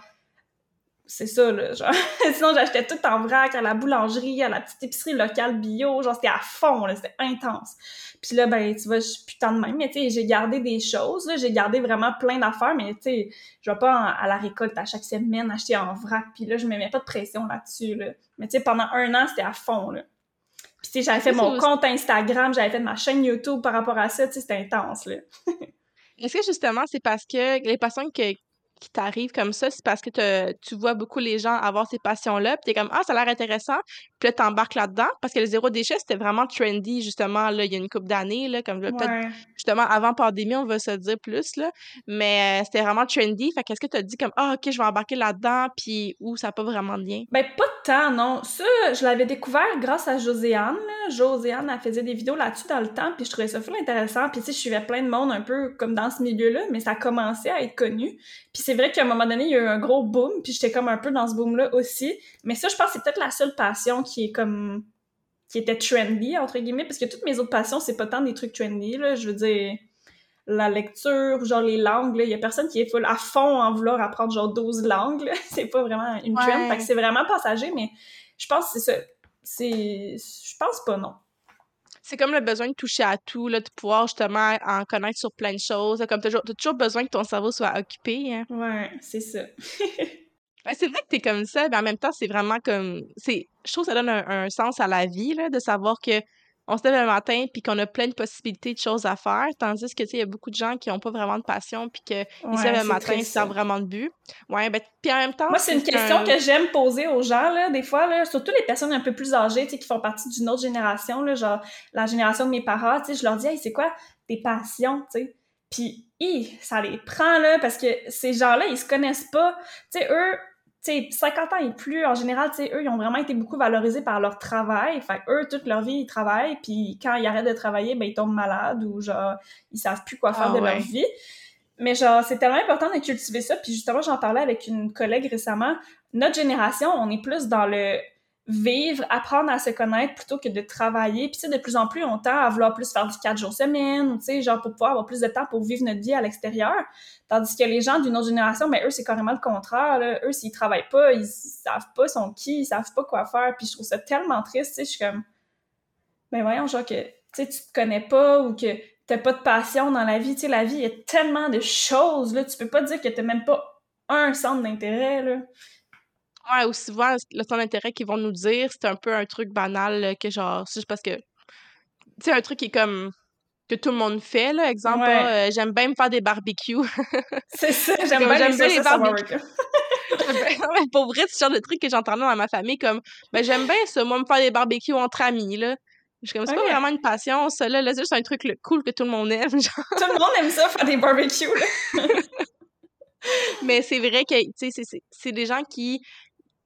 C'est ça, là, genre... Sinon, j'achetais tout en vrac, à la boulangerie, à la petite épicerie locale bio, genre, c'était à fond, là, c'était intense. Puis là, ben, tu vois, je suis putain de même, mais tu sais, j'ai gardé des choses, là, j'ai gardé vraiment plein d'affaires, mais tu sais, je vais pas en- à la récolte à chaque semaine acheter en vrac, puis là, je me mets pas de pression là-dessus, là. Mais tu sais, pendant un an, c'était à fond, là. Puis tu sais, j'avais fait mon compte Instagram, j'avais fait ma chaîne YouTube par rapport à ça, tu sais, c'était intense, là. Est-ce que justement, c'est parce que les passions que- qui t'arrivent comme ça, c'est parce que te- tu vois beaucoup les gens avoir ces passions-là, puis t'es comme, ah, ça a l'air intéressant, puis là, t'embarques là-dedans, parce que le zéro déchet, c'était vraiment trendy, justement, là, il y a une couple d'années, là, comme là, peut-être, Ouais. justement, avant pandémie, on va se dire plus, là, mais euh, c'était vraiment trendy, fait qu'est-ce que t'as dit comme, ah, ok, je vais embarquer là-dedans, puis où ça n'a pas vraiment de lien? Ben, pas tant, non. Ça, je l'avais découvert grâce à Joséanne. là. Joséanne, elle faisait des vidéos là-dessus dans le temps, puis je trouvais ça full intéressant. Puis, tu sais, je suivais plein de monde un peu comme dans ce milieu-là, mais ça commençait à être connu. Puis c'est vrai qu'à un moment donné, il y a eu un gros boom, puis j'étais comme un peu dans ce boom-là aussi. Mais ça, je pense que c'est peut-être la seule passion qui est comme... qui était trendy, entre guillemets, parce que toutes mes autres passions, c'est pas tant des trucs trendy, là. Je veux dire la lecture, genre les langues, il y a personne qui est full à fond en vouloir apprendre genre 12 langues. C'est pas vraiment une trend, fait que c'est vraiment passager, mais je pense que c'est ça. c'est... Je pense pas, non. C'est comme le besoin de toucher à tout, là, de pouvoir justement en connaître sur plein de choses. Comme tu as toujours besoin que ton cerveau soit occupé. Hein. Ouais, c'est ça. c'est vrai que t'es comme ça, mais en même temps, c'est vraiment comme. c'est Je trouve que ça donne un, un, sens à la vie, là, de savoir que on se lève le matin puis qu'on a plein de possibilités de choses à faire, tandis que, tu sais, il y a beaucoup de gens qui n'ont pas vraiment de passion puis qu'ils se lèvent le matin sans vraiment de but. Ouais, ben, puis en même temps... Moi, c'est une question que j'aime poser aux gens, là, des fois, là, surtout les personnes un peu plus âgées, tu sais, qui font partie d'une autre génération, là, genre la génération de mes parents, tu sais, je leur dis, hey, c'est quoi tes passions, tu sais? Puis, ça les prend, là, parce que ces gens-là, ils se connaissent pas. Tu sais, eux, sais, 50 ans et plus, en général, tu sais, eux, ils ont vraiment été beaucoup valorisés par leur travail. Fait eux, toute leur vie, ils travaillent, puis quand ils arrêtent de travailler, ben, ils tombent malades ou genre, ils savent plus quoi faire ah de leur vie. Mais genre, c'est tellement important de cultiver ça. Puis justement, j'en parlais avec une collègue récemment. Notre génération, on est plus dans le vivre, apprendre à se connaître plutôt que de travailler. Puis, tu sais, de plus en plus, on tend à vouloir plus faire du 4 jours semaine, tu sais, genre pour pouvoir avoir plus de temps pour vivre notre vie à l'extérieur. Tandis que les gens d'une autre génération, mais ben, eux, c'est carrément le contraire. Eux, s'ils travaillent pas, ils savent pas son qui, ils savent pas quoi faire. Puis je trouve ça tellement triste, tu sais, je suis comme... Ben voyons, genre que, tu sais, tu te connais pas ou que t'as pas de passion dans la vie. Tu sais, la vie, il y a tellement de choses, là. Tu peux pas dire que t'as même pas un centre d'intérêt, là. Ouais, ou souvent, le centre d'intérêt qu'ils vont nous dire, c'est un peu un truc banal que genre, c'est juste parce que, tu sais, un truc qui est comme que tout le monde fait, là. Exemple, euh, j'aime bien me faire des barbecues. c'est ça, j'aime bien, les barbecues. pour vrai, c'est le genre de truc que j'entendais dans ma famille, comme, ben j'aime bien ça, moi, me faire des barbecues entre amis, là. Je comme, c'est pas vraiment une passion, ça, là, là c'est juste un truc cool que tout le monde aime, genre. Tout le monde aime ça, faire des barbecues, Mais c'est vrai que, tu sais, c'est des gens qui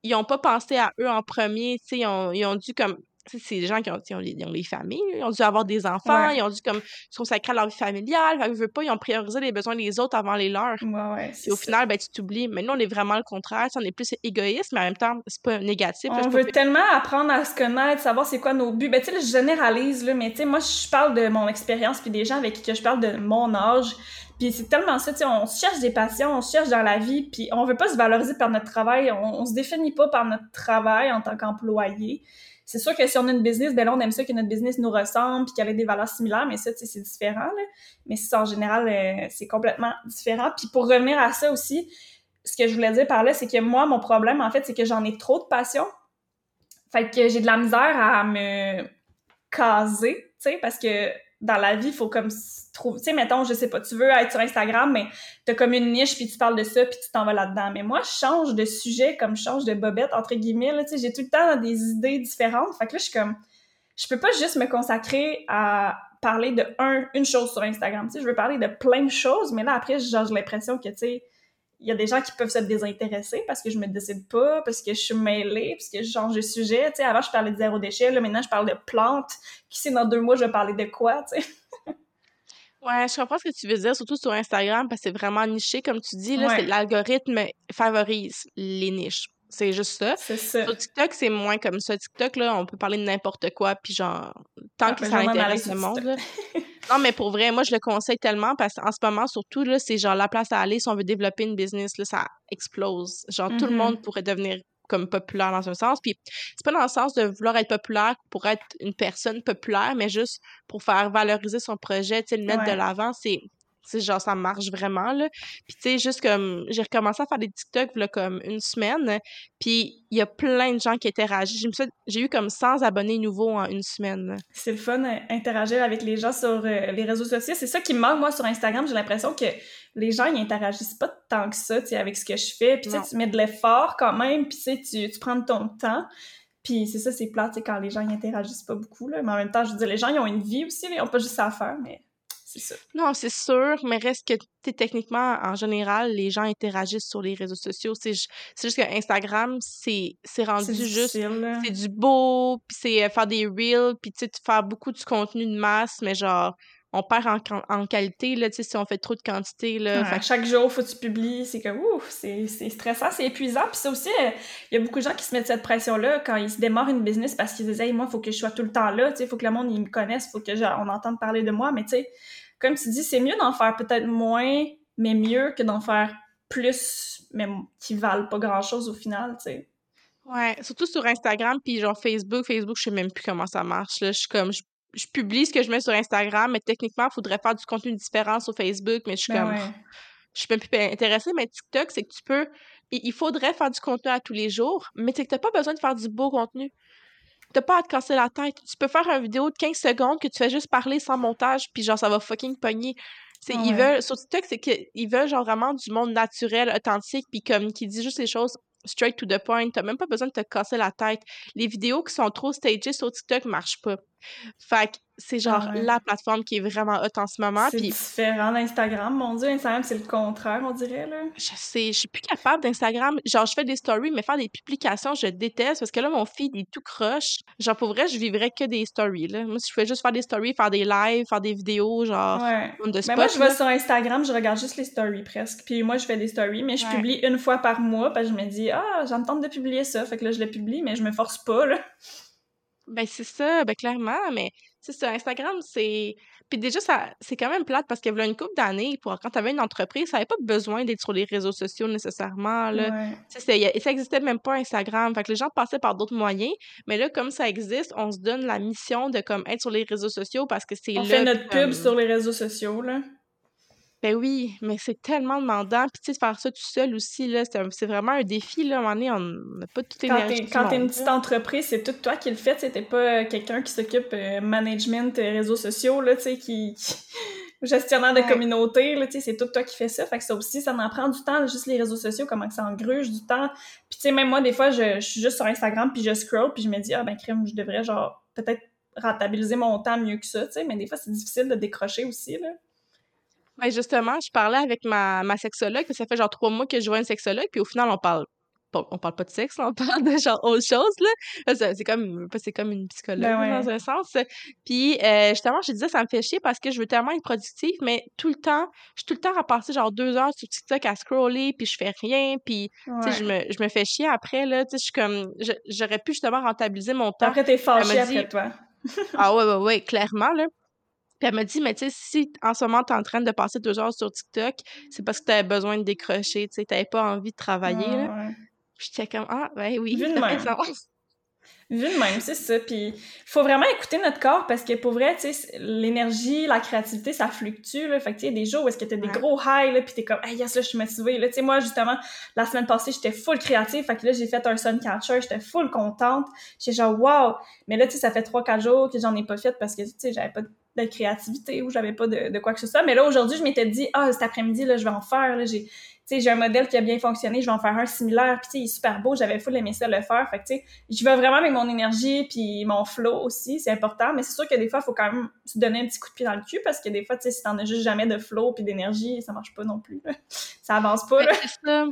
ils ont pas pensé à eux en premier, tu sais, ils ont, ils ont dû comme c'est des gens qui ont, ont, ont, les familles, ils ont dû avoir des enfants, ils ont dû comme se consacrer à leur vie familiale, fait veulent pas, ils ont priorisé les besoins des autres avant les leurs. Ouais, Et au final, ben, tu t'oublies. Mais nous, on est vraiment le contraire, on est plus égoïste, mais en même temps, c'est pas négatif. On veut tellement apprendre à se connaître, savoir c'est quoi nos buts. Ben, tu sais, je généralise, là, mais tu sais, moi, je parle de mon expérience, puis des gens avec qui je parle de mon âge. Puis c'est tellement ça, tu sais, on cherche des passions, on cherche dans la vie, puis on veut pas se valoriser par notre travail, on, on se définit pas par notre travail en tant qu'employé. C'est sûr que si on a une business, ben là, on aime ça que notre business nous ressemble puis qu'elle ait des valeurs similaires, mais ça, tu sais, c'est différent, là. Mais ça, en général, euh, c'est complètement différent. Puis pour revenir à ça aussi, ce que je voulais dire par là, c'est que moi, mon problème, en fait, c'est que j'en ai trop de passion. Fait que j'ai de la misère à me caser, tu sais, parce que dans la vie, il faut comme trouver, tu sais, mettons, je sais pas, tu veux être sur Instagram, mais t'as comme une niche, puis tu parles de ça, puis tu t'en vas là-dedans. Mais moi, je change de sujet comme je change de bobette, entre guillemets, tu sais, j'ai tout le temps des idées différentes. Fait que là, je suis comme, je peux pas juste me consacrer à parler de un, une chose sur Instagram, tu sais, je veux parler de plein de choses, mais là, après, j'ai l'impression que, tu sais, il y a des gens qui peuvent se désintéresser parce que je me décide pas, parce que je suis mêlée, parce que je change de sujet. Tu sais, avant, je parlais de zéro déchet, là, maintenant, je parle de plantes. Qui sait, dans deux mois, je vais parler de quoi, tu sais? Ouais, je comprends ce que tu veux dire, surtout sur Instagram, parce que c'est vraiment niché, comme tu dis, là, l'algorithme favorise les niches. C'est juste ça. C'est ça. Sur TikTok, c'est moins comme ça. TikTok, là, on peut parler de n'importe quoi, puis genre, tant ah, que ben, ça intéresse le monde. non, mais pour vrai, moi, je le conseille tellement parce qu'en ce moment, surtout, là, c'est genre la place à aller si on veut développer une business, là, ça explose. Genre, tout le mm-hmm. monde pourrait devenir comme populaire dans un sens. Puis c'est pas dans le sens de vouloir être populaire pour être une personne populaire, mais juste pour faire valoriser son projet, tu sais, le mettre de l'avant, c'est sais, genre, ça marche vraiment, là. Puis, tu sais, juste comme, j'ai recommencé à faire des TikTok, là, comme une semaine, puis il y a plein de gens qui interagissent. J'ai eu comme 100 abonnés nouveaux en une semaine. C'est le fun, d'interagir avec les gens sur euh, les réseaux sociaux. C'est ça qui me manque, moi, sur Instagram. J'ai l'impression que les gens, ils interagissent pas tant que ça, tu sais, avec ce que je fais. Puis, tu sais, tu mets de l'effort quand même, puis, tu sais, tu prends ton temps. Puis c'est ça, c'est plate, quand les gens, ils interagissent pas beaucoup, là. Mais en même temps, je veux dire, les gens, ils ont une vie aussi, ils ont pas juste ça à faire, mais non, c'est sûr, mais reste que techniquement, en général, les gens interagissent sur les réseaux sociaux. C'est juste que Instagram, c'est rendu juste. C'est du beau, puis c'est euh, faire des reels, puis tu sais, faire beaucoup de contenu de masse, mais genre on perd en, en qualité, là, tu sais, si on fait trop de quantité, là. fait... Chaque jour, faut que tu publies, c'est comme, ouf, c'est stressant, c'est épuisant. Puis ça aussi, euh, il y a beaucoup de gens qui se mettent cette pression-là quand ils se démarrent une business parce qu'ils disent, hey, moi, faut que je sois tout le temps là, tu sais, faut que le monde, il me connaisse, faut que on entende parler de moi, mais tu sais, comme tu dis, c'est mieux d'en faire peut-être moins, mais mieux que d'en faire plus, mais qui valent pas grand-chose au final, tu sais. Ouais, surtout sur Instagram, puis genre Facebook. Facebook, je sais même plus comment ça marche. Là. Je suis comme, je, je publie ce que je mets sur Instagram, mais techniquement, il faudrait faire du contenu différent sur Facebook, mais je suis Ben comme, ouais. je suis même plus intéressée. Mais TikTok, c'est que tu peux, il il faudrait faire du contenu à tous les jours, mais c'est que t'as pas besoin de faire du beau contenu. T'as pas à te casser la tête. Tu peux faire une vidéo de 15 secondes que tu fais juste parler sans montage, puis genre, ça va fucking pogner. C'est, Ah ils ouais. veulent, sur TikTok, c'est qu'ils veulent genre vraiment du monde naturel, authentique, puis comme qui dit juste les choses straight to the point. T'as même pas besoin de te casser la tête. Les vidéos qui sont trop stagées sur TikTok marchent pas. Fait que c'est genre Ah ouais. la plateforme qui est vraiment hot en ce moment. C'est différent d'Instagram. Mon Dieu, Instagram, c'est le contraire, on dirait, là. je sais, je suis plus capable d'Instagram. Genre, je fais des stories, mais faire des publications, je déteste parce que là, mon feed est tout croche. Genre, pour vrai, je vivrais que des stories, là. Moi, si je fais juste faire des stories, faire des lives, faire des vidéos, genre, Ouais. the Mais moi, je vais là. sur Instagram, je regarde juste les stories presque. Puis moi, je fais des stories, mais je Ouais. publie une fois par mois parce que je me dis, ah, tente de publier ça. Fait que là, je le publie, mais je me force pas, là. Ben, c'est ça, ben, clairement, mais c'est ça, Instagram, c'est... Puis déjà, ça, c'est quand même plate parce que voilà une couple d'années, pour quand t'avais une entreprise, ça avait pas besoin d'être sur les réseaux sociaux nécessairement, là. Ouais. Tu y a- ça existait même pas Instagram. Fait que les gens passaient par d'autres moyens. Mais là, comme ça existe, on se donne la mission de comme être sur les réseaux sociaux parce que c'est On là fait que, notre comme- pub sur les réseaux sociaux, là. Ben oui, mais c'est tellement demandant. Puis tu sais, faire ça tout seul aussi, là, c'est vraiment un défi, là. À un moment donné, on n'a pas toute Quand l'énergie quand t'es une petite entreprise, c'est tout toi qui le fais, t'es pas euh, quelqu'un qui s'occupe euh, management, euh, réseaux sociaux, là, tu sais, qui... qui- gestionnaire de Ouais. communauté, là, tu sais, c'est tout toi qui fais ça, fait que ça aussi, ça en prend du temps, juste les réseaux sociaux, comment que ça engruge du temps, puis tu sais, même moi, des fois, je, je suis juste sur Instagram, puis je scroll, puis je me dis, ah ben crème, je devrais, genre, peut-être rentabiliser mon temps mieux que ça, tu sais, mais des fois, c'est difficile de décrocher aussi, là. Ben justement, je parlais avec ma, ma sexologue, puis ça fait genre trois mois que je vois une sexologue, puis au final, on parle pas, on parle pas de sexe, on parle de genre autre chose, là. C'est comme, c'est comme une psychologue, Ben ouais. dans un sens. Puis, euh, justement, je disais, ça me fait chier parce que je veux tellement être productive, mais tout le temps, je suis tout le temps à passer genre deux heures sur TikTok à scroller, puis je fais rien, puis, tu sais, je me, je me fais chier après, là, tu sais, je suis comme, j'aurais pu justement rentabiliser mon temps. Après, t'es Elle fâché m'a dit, après toi. ah ouais, ouais, ouais, clairement, là. Puis elle m'a dit, mais tu sais, si en ce moment t'es en train de passer deux heures sur TikTok, c'est parce que t'avais besoin de décrocher, tu sais, t'avais pas envie de travailler, Ouais, là. ouais. Puis j'étais comme, ah, ben oui, Vu de même. Vu de même, c'est ça. Puis, faut vraiment écouter notre corps parce que pour vrai, tu sais, l'énergie, la créativité, ça fluctue, là. Fait que, tu sais, il y a des jours où est-ce que t'as des Ouais. gros highs, là, pis t'es comme, hey, yes, là, je suis motivée. Là, tu sais, moi, justement, la semaine passée, j'étais full créative. Fait que là, j'ai fait un suncatcher, j'étais full contente. J'étais genre, wow! Mais là, tu sais, ça fait trois, quatre jours que j'en ai pas fait parce que, tu sais, j'avais pas de créativité ou j'avais pas de, de quoi que ce soit. Mais là, aujourd'hui, je m'étais dit, ah, cet après-midi, là, je vais en faire, là. J'ai, un modèle qui a bien fonctionné, je vais en faire un similaire, puis il est super beau, j'avais full aimé ça le faire, fait que tu sais, j'y vais vraiment avec mon énergie puis mon flow aussi, c'est important, mais c'est sûr que des fois, il faut quand même se donner un petit coup de pied dans le cul, parce que des fois, tu sais, si t'en as juste jamais de flow puis d'énergie, ça marche pas non plus, là. ça avance pas, Ben, là. c'est ça.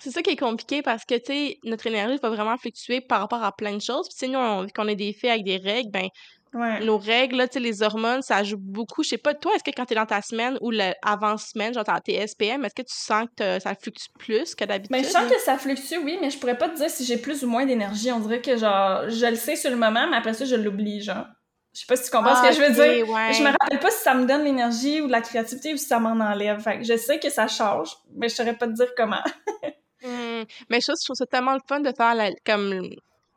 C'est ça qui est compliqué parce que, tu sais, notre énergie va vraiment fluctuer par rapport à plein de choses. Puis, tu sais, nous, on, vu qu'on est des filles avec des règles, ben, Ouais. nos règles, là, tu les hormones, ça joue beaucoup. Je sais pas, toi, est-ce que quand t'es dans ta semaine ou le avant-semaine, genre tes SPM, est-ce que tu sens que ça fluctue plus que d'habitude? Ben, je sens que ça fluctue, oui, mais je pourrais pas te dire si j'ai plus ou moins d'énergie. On dirait que, genre, je le sais sur le moment, mais après ça, je l'oublie, genre. Je sais pas si tu comprends ce que je veux Ah, dire. ouais. Je me rappelle pas si ça me donne l'énergie ou de la créativité ou si ça m'en enlève. Fait que je sais que ça change, mais je saurais pas te dire comment. Hmm. Mais je trouve, je trouve ça tellement le fun de faire la- comme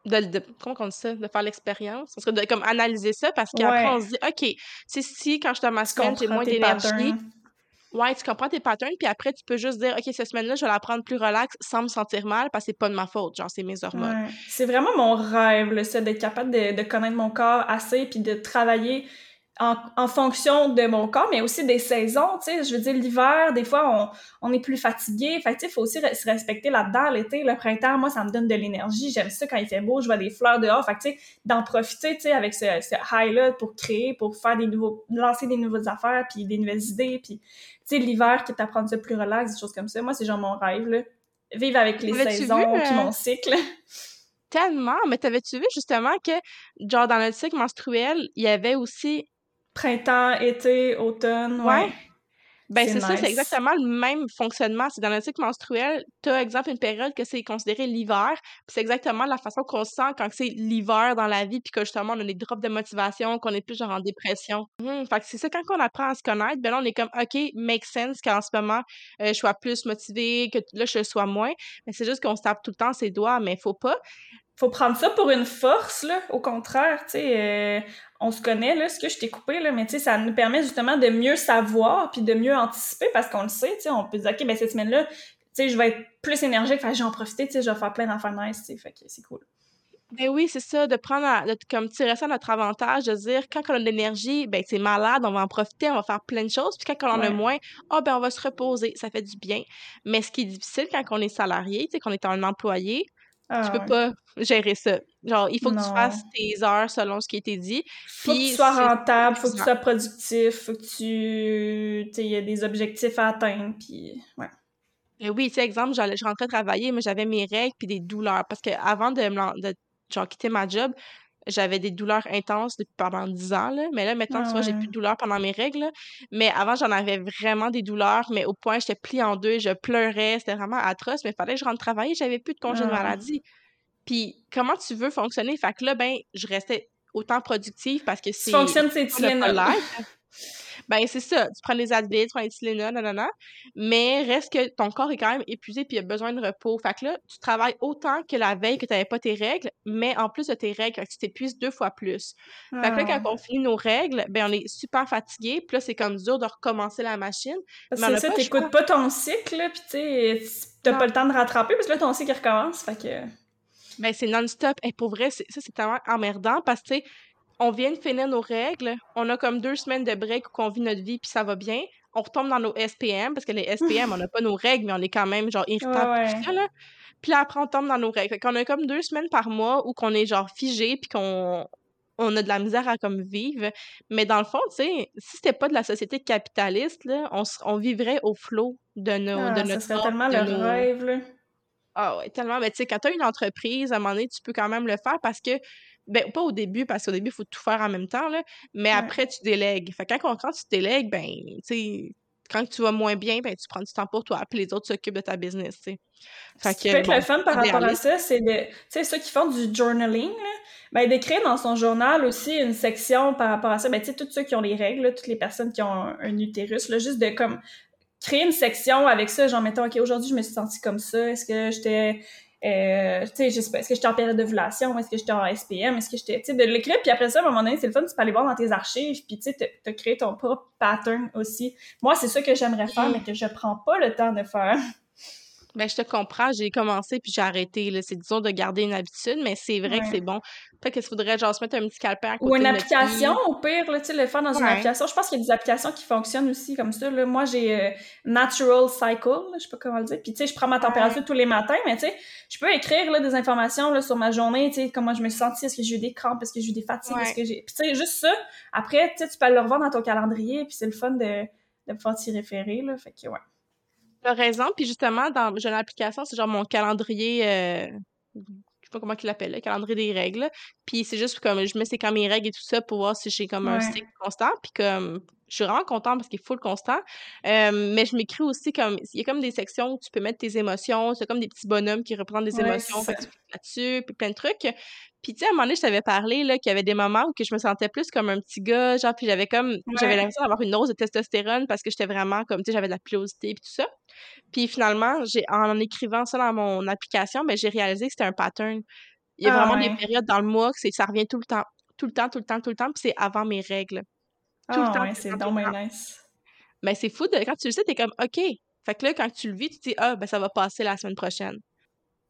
de, de- comment on dit ça de faire l'expérience parce que de comme analyser ça parce qu'après Ouais. on se dit ok sais si quand je suis dans ma semaine j'ai moins d'énergie ouais tu comprends tes patterns puis après tu peux juste dire ok cette semaine là je vais la prendre plus relax sans me sentir mal parce que c'est pas de ma faute genre c'est mes hormones Ouais. C'est vraiment mon rêve, ça, d'être capable de, de connaître mon corps assez puis de travailler en, en fonction de mon corps, mais aussi des saisons, tu sais. Je veux dire, l'hiver, des fois, on, on est plus fatigué. Fait que, tu sais, il faut aussi re- se respecter là-dedans. L'été, le printemps, moi, ça me donne de l'énergie. J'aime ça quand il fait beau, je vois des fleurs dehors. Fait tu sais, d'en profiter, tu sais, avec ce, ce high-là pour créer, pour faire des nouveaux, lancer des nouvelles affaires puis des nouvelles idées. Puis, tu sais, l'hiver, quitte à prendre ça plus relax, des choses comme ça. Moi, c'est genre mon rêve, là. Vivre avec les saisons puis euh, mon cycle. tellement mais t'avais-tu vu justement que genre dans notre cycle menstruel il y avait aussi Printemps, été, automne, ouais. Ouais. Ben, c'est ça, c'est exactement le même fonctionnement. C'est dans le cycle menstruel, tu as, exemple, une période que c'est considéré l'hiver, puis c'est exactement la façon qu'on se sent quand c'est l'hiver dans la vie, puis que justement, on a des drops de motivation, qu'on est plus genre en dépression. Mmh, fait que c'est ça, quand on apprend à se connaître, ben là, on est comme, OK, make sense qu'en ce moment, euh, je sois plus motivée, que là, je sois moins. Mais c'est juste qu'on se tape tout le temps ses doigts, mais faut pas faut prendre ça pour une force, là. Au contraire, tu sais, euh, on se connaît, là, ce que je t'ai coupé, là, mais tu sais, ça nous permet justement de mieux savoir puis de mieux anticiper parce qu'on le sait, tu sais, on peut dire, OK, ben cette semaine-là, tu sais, je vais être plus énergique, fait j'en profiter, tu sais, je vais faire plein d'affaires nice, tu sais, fait que c'est cool. Ben oui, c'est ça, de prendre, de, comme tirer ça à notre avantage, de dire quand on a de l'énergie, ben c'est malade, on va en profiter, on va faire plein de choses. Puis quand on en a moins, ah oh, ben on va se reposer, ça fait du bien. Mais ce qui est difficile quand on est salarié, tu sais, qu'on est un employé, ah, tu peux pas gérer ça. Genre, il faut que tu fasses tes heures selon ce qui a été dit. Faut que tu sois rentable, faut que tu sois productif, faut que tu... Tu sais, il y a des objectifs à atteindre, puis... Ouais. Et oui, tu sais, exemple, je rentrais travailler, mais j'avais mes règles puis des douleurs. Parce que avant de, de genre, quitter ma job, j'avais des douleurs intenses depuis pendant 10 ans, là. Mais là, maintenant, tu vois, j'ai plus de douleurs pendant mes règles. Mais avant, j'en avais vraiment des douleurs, mais au point, j'étais pliée en deux, je pleurais, c'était vraiment atroce. Mais il fallait que je rentre travailler, j'avais plus de congé de maladie. Puis, comment tu veux fonctionner? Fait que là, ben, je restais autant productive parce que c'est. Tu fonctionnes, c'est ben c'est ça, tu prends des Advil, tu prends des Tylenol, nanana, mais reste que ton corps est quand même épuisé puis il a besoin de repos. Fait que là, tu travailles autant que la veille que tu n'avais pas tes règles, mais en plus de tes règles, tu t'épuises deux fois plus. Fait que là, quand ah. on finit nos règles, ben on est super fatigué, puis là, c'est comme dur de recommencer la machine. C'est ça, t'écoutes pas ton cycle, puis tu t'as pas le temps de rattraper, parce que là, ton cycle recommence, fait que... Ben, c'est non-stop. Et pour vrai, ça, c'est tellement emmerdant parce que, on vient de finir nos règles, on a comme deux semaines de break où on vit notre vie, puis ça va bien. On retombe dans nos SPM, parce que les SPM, on n'a pas nos règles, mais on est quand même, genre, irritable. là. Puis là, après, on tombe dans nos règles. Fait qu'on a comme deux semaines par mois où qu'on est, genre, figé, puis qu'on on a de la misère à comme vivre. Mais dans le fond, tu sais, si c'était pas de la société capitaliste, là, on, on vivrait au flot de, nos, ah, de notre Ça serait tellement le rêve, là. Ah ouais, tellement. Mais tu sais, quand tu as une entreprise, à un moment donné, tu peux quand même le faire parce que ben, pas au début, parce qu'au début, il faut tout faire en même temps, là, mais après, tu délègues. Fait quand, quand tu délègues, ben, tu sais, quand tu vas moins bien, ben, tu prends du temps pour toi, puis les autres s'occupent de ta business, tu sais. Fait que, fait que le fun par rapport à ça, c'est de, tu sais, ceux qui font du journaling, ben, d'écrire dans son journal aussi une section par rapport à ça, ben, tu sais, tous ceux qui ont les règles, toutes les personnes qui ont un, utérus, là, juste de, comme, créer une section avec ça, genre, mettons, OK, aujourd'hui, je me suis sentie comme ça, est-ce que j'étais euh, tu sais, je sais pas, est-ce que j'étais en période d'ovulation, est-ce que j'étais en SPM, est-ce que j'étais, tu sais, de l'écrire, puis après ça, à un moment donné, c'est le fun, tu peux aller voir dans tes archives, puis tu sais, t'as créé ton propre pattern aussi. Moi, c'est ça que j'aimerais faire, mais que je prends pas le temps de faire. Ben, je te comprends, j'ai commencé puis j'ai arrêté. C'est disons de garder une habitude, mais c'est vrai que c'est bon. Peut-être qu'il faudrait genre se mettre un petit calepin à côté Ou une application, au pire, là, tu sais, le faire dans une application. Je pense qu'il y a des applications qui fonctionnent aussi comme ça. Là. Moi, j'ai euh, Natural Cycle, je sais pas comment le dire. Puis tu sais, je prends ma température tous les matins, mais tu sais, je peux écrire là, des informations là, sur ma journée, tu sais, comment je me suis sentie, est-ce que j'ai eu des crampes, est-ce que j'ai eu des fatigues, est-ce que j'ai. Puis tu sais, juste ça. Après, tu sais, tu peux le revoir dans ton calendrier, puis c'est le fun de, de pouvoir t'y référer, là. Fait que ouais. T'as raison. Puis justement, dans j'ai une application, c'est genre mon calendrier. Euh, je sais pas comment qu'il l'appelle, le calendrier des règles. Puis c'est juste comme je mets c'est quand mes règles et tout ça pour voir si j'ai comme un cycle constant. Puis comme je suis vraiment contente parce qu'il faut le constant. Euh, mais je m'écris aussi comme il y a comme des sections où tu peux mettre tes émotions. C'est comme des petits bonhommes qui reprennent des émotions. Là-dessus, puis plein de trucs. Puis, tu sais, à un moment donné, je t'avais parlé, là, qu'il y avait des moments où que je me sentais plus comme un petit gars, genre, puis j'avais comme, j'avais l'impression d'avoir une hausse de testostérone parce que j'étais vraiment comme, tu sais, j'avais de la pilosité et tout ça. Puis finalement, j'ai, en, écrivant ça dans mon application, ben, j'ai réalisé que c'était un pattern. Il y a ah vraiment des périodes dans le mois que c'est, ça revient tout le temps, tout le temps, tout le temps, tout le temps, puis c'est avant mes règles. Tout le ah temps. c'est dommage nice. Mais c'est fou, de, quand tu le sais, t'es comme, OK. Fait que là, quand tu le vis, tu te dis, ah, ben, ça va passer la semaine prochaine.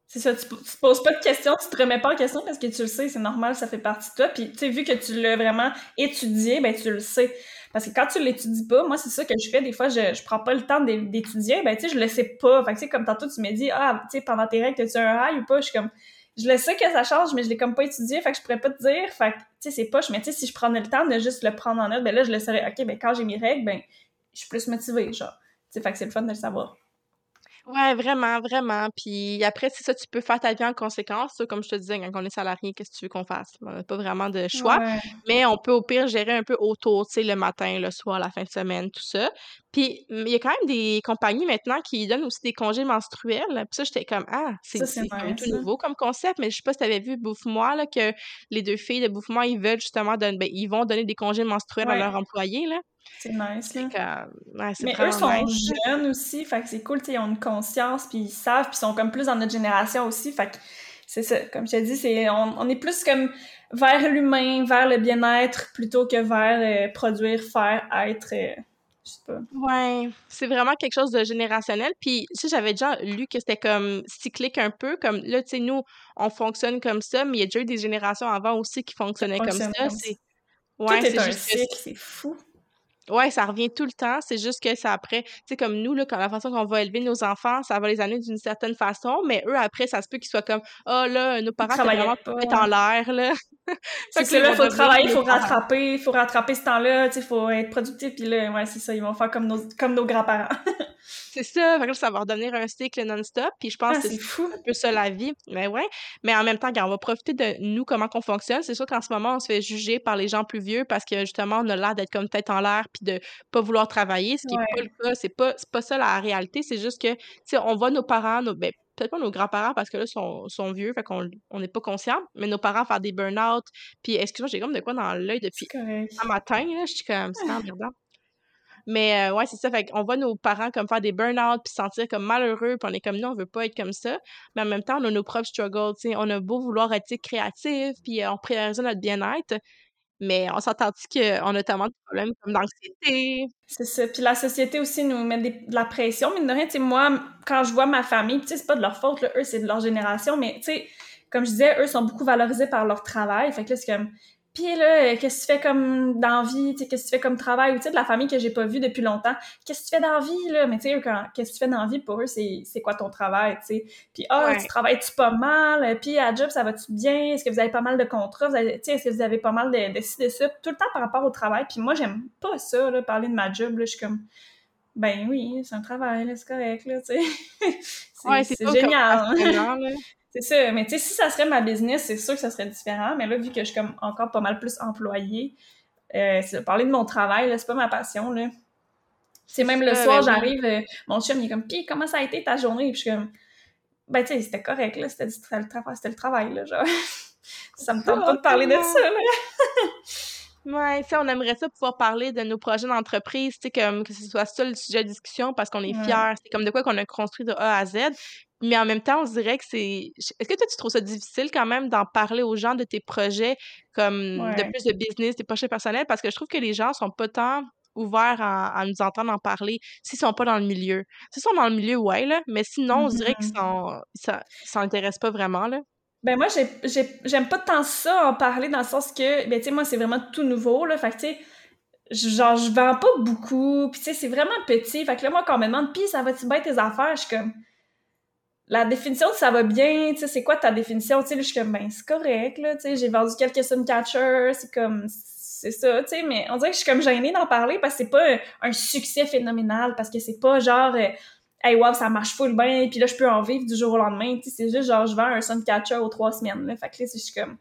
C'est ça, tu, te poses pas de questions, tu te remets pas en question parce que tu le sais, c'est normal, ça fait partie de toi. Puis, tu sais, vu que tu l'as vraiment étudié, ben tu le sais. Parce que quand tu l'étudies pas, moi, c'est ça que je fais. Des fois, je, je prends pas le temps d'étudier. Ben, tu sais, je le sais pas. Fait que, tu sais, comme tantôt, tu me dis, ah, tu sais, pendant tes règles, as-tu un high ou pas? Je suis comme, je le sais que ça change, mais je l'ai comme pas étudié. Fait que je pourrais pas te dire. Fait que, tu sais, c'est poche. Mais, tu sais, si je prenais le temps de juste le prendre en note, ben là, je le saurais. OK, ben, quand j'ai mes règles, ben, je suis plus motivée, genre. Tu sais, fait que c'est le fun de le savoir. Ouais, vraiment, vraiment. Puis après, c'est ça, tu peux faire ta vie en conséquence. comme je te disais, quand on est salarié, qu'est-ce que tu veux qu'on fasse? On n'a pas vraiment de choix. Mais on peut au pire gérer un peu autour, tu sais, le matin, le soir, la fin de semaine, tout ça. Puis il y a quand même des compagnies maintenant qui donnent aussi des congés menstruels. Puis ça, j'étais comme Ah, c'est tout nouveau comme concept, mais je sais pas si tu avais vu Bouffe-moi, là, que les deux filles de Bouffe-moi, ils veulent justement donner, ben, ils vont donner des congés menstruels à leurs employés. Là. C'est nice, là. mais eux sont jeunes aussi, fait que c'est cool, ils ont une conscience, puis ils savent, puis ils sont comme plus dans notre génération aussi, fait que c'est ça, comme je t'ai dit, c'est, on, est plus comme vers l'humain, vers le bien-être, plutôt que vers euh, produire, faire, être... Euh, je sais pas. Ouais, c'est vraiment quelque chose de générationnel. Puis, si j'avais déjà lu que c'était comme cyclique un peu, comme là, tu sais, nous, on fonctionne comme ça, mais il y a déjà eu des générations avant aussi qui fonctionnaient comme ça. C'est... Ouais, c'est un cycle, c'est fou. Ouais, ça revient tout le temps. C'est juste que ça après, tu sais, comme nous, là, quand la façon qu'on va élever nos enfants, ça va les amener d'une certaine façon, mais eux, après, ça se peut qu'ils soient comme, oh là, nos parents, sont vraiment pas en l'air, là. C'est que là, il faut travailler, il faut rattraper, il faut rattraper ce temps-là, il faut être productif, puis là, ouais, c'est ça, ils vont faire comme nos, comme nos grands-parents. c'est ça, fait que ça va redevenir un cycle non-stop, puis je pense ah, que c'est un peu ça la vie. Mais ouais, mais en même temps, on va profiter de nous, comment qu'on fonctionne. C'est sûr qu'en ce moment, on se fait juger par les gens plus vieux parce que justement, on a l'air d'être comme tête en l'air, puis de pas vouloir travailler, ce qui n'est pas le cas. C'est pas, pas ça la réalité. C'est juste que, tu sais, on voit nos parents, nos, ben, peut-être pas nos grands-parents parce que là, sont, sont vieux, fait qu'on on n'est pas conscient, mais nos parents faire des burn-out. Puis, excuse-moi, j'ai comme de quoi dans l'œil depuis un matin, là. Je suis comme, c'est emmerdant. Mais euh, ouais, c'est ça. Fait qu'on voit nos parents comme faire des burn-out puis se sentir comme malheureux, puis on est comme nous, on veut pas être comme ça. Mais en même temps, on a nos propres struggles, tu sais. On a beau vouloir être créatif, puis euh, on priorise notre bien-être. Mais on s'entend qu'on a tellement de problèmes comme d'anxiété? C'est ça. Puis la société aussi nous met de la pression. Mais de rien, tu sais, moi, quand je vois ma famille, tu sais, c'est pas de leur faute, là, eux, c'est de leur génération, mais tu sais, comme je disais, eux sont beaucoup valorisés par leur travail. Fait que là, c'est comme, puis là, qu'est-ce que tu fais comme d'envie, tu sais, qu'est-ce que tu fais comme travail, ou tu sais, de la famille que j'ai pas vue depuis longtemps, qu'est-ce que tu fais d'envie, là, mais tu sais, qu'est-ce que tu fais d'envie pour eux, c'est, c'est quoi ton travail, tu sais, puis ah, tu travailles-tu pas mal, puis à job, ça va-tu bien, est-ce que vous avez pas mal de contrats, tu sais, est-ce que vous avez pas mal de, de ci, de ça, tout le temps par rapport au travail, puis moi, j'aime pas ça, là, parler de ma job, là, je suis comme, ben oui, c'est un travail, là, c'est correct, là, tu sais, c'est, génial, C'est ça. Mais tu sais, si ça serait ma business, c'est sûr que ça serait différent. Mais là, vu que je suis comme encore pas mal plus employée, euh, parler de mon travail, c'est pas ma passion, là. C'est même le soir, j'arrive, euh, mon chum, il est comme, pis comment ça a été ta journée? Puis je suis comme, ben, tu sais, c'était correct, là, c'était le, travail, c'était le travail, là, genre. ça me tente pas de parler de ça, là. Ouais, ça, on aimerait ça pouvoir parler de nos projets d'entreprise, tu sais, comme que ce soit ça le sujet de discussion parce qu'on est fiers. C'est comme de quoi qu'on a construit de A à Z. Mais en même temps, on se dirait que c'est. Est-ce que toi, tu trouves ça difficile quand même d'en parler aux gens de tes projets, comme de plus de business, tes projets personnels? Parce que je trouve que les gens sont pas tant ouverts à, nous entendre en parler s'ils sont pas dans le milieu. S'ils sont dans le milieu, ouais, là, mais sinon, on dirait qu'ils mm-hmm. ça s'intéressent pas vraiment, là. Ben moi, j'aime pas tant ça en parler dans le sens que, ben tu sais, moi, c'est vraiment tout nouveau, là. Fait que, tu sais, genre, je vends pas beaucoup, puis tu sais, c'est vraiment petit. Fait que là, moi, quand on me demande, pis ça va-tu bien tes affaires? Je suis comme, la définition de ça va bien, tu sais, c'est quoi ta définition? Tu sais, je suis comme, ben, c'est correct, là, tu sais, j'ai vendu quelques Suncatchers, c'est comme, c'est ça, tu sais, mais on dirait que je suis comme gênée d'en parler parce que c'est pas un, succès phénoménal, parce que c'est pas genre, euh, hey, wow, ça marche full bien, puis là, je peux en vivre du jour au lendemain, tu sais, c'est juste genre, je vends un Suncatcher aux trois semaines, là, fait que là, je suis comme,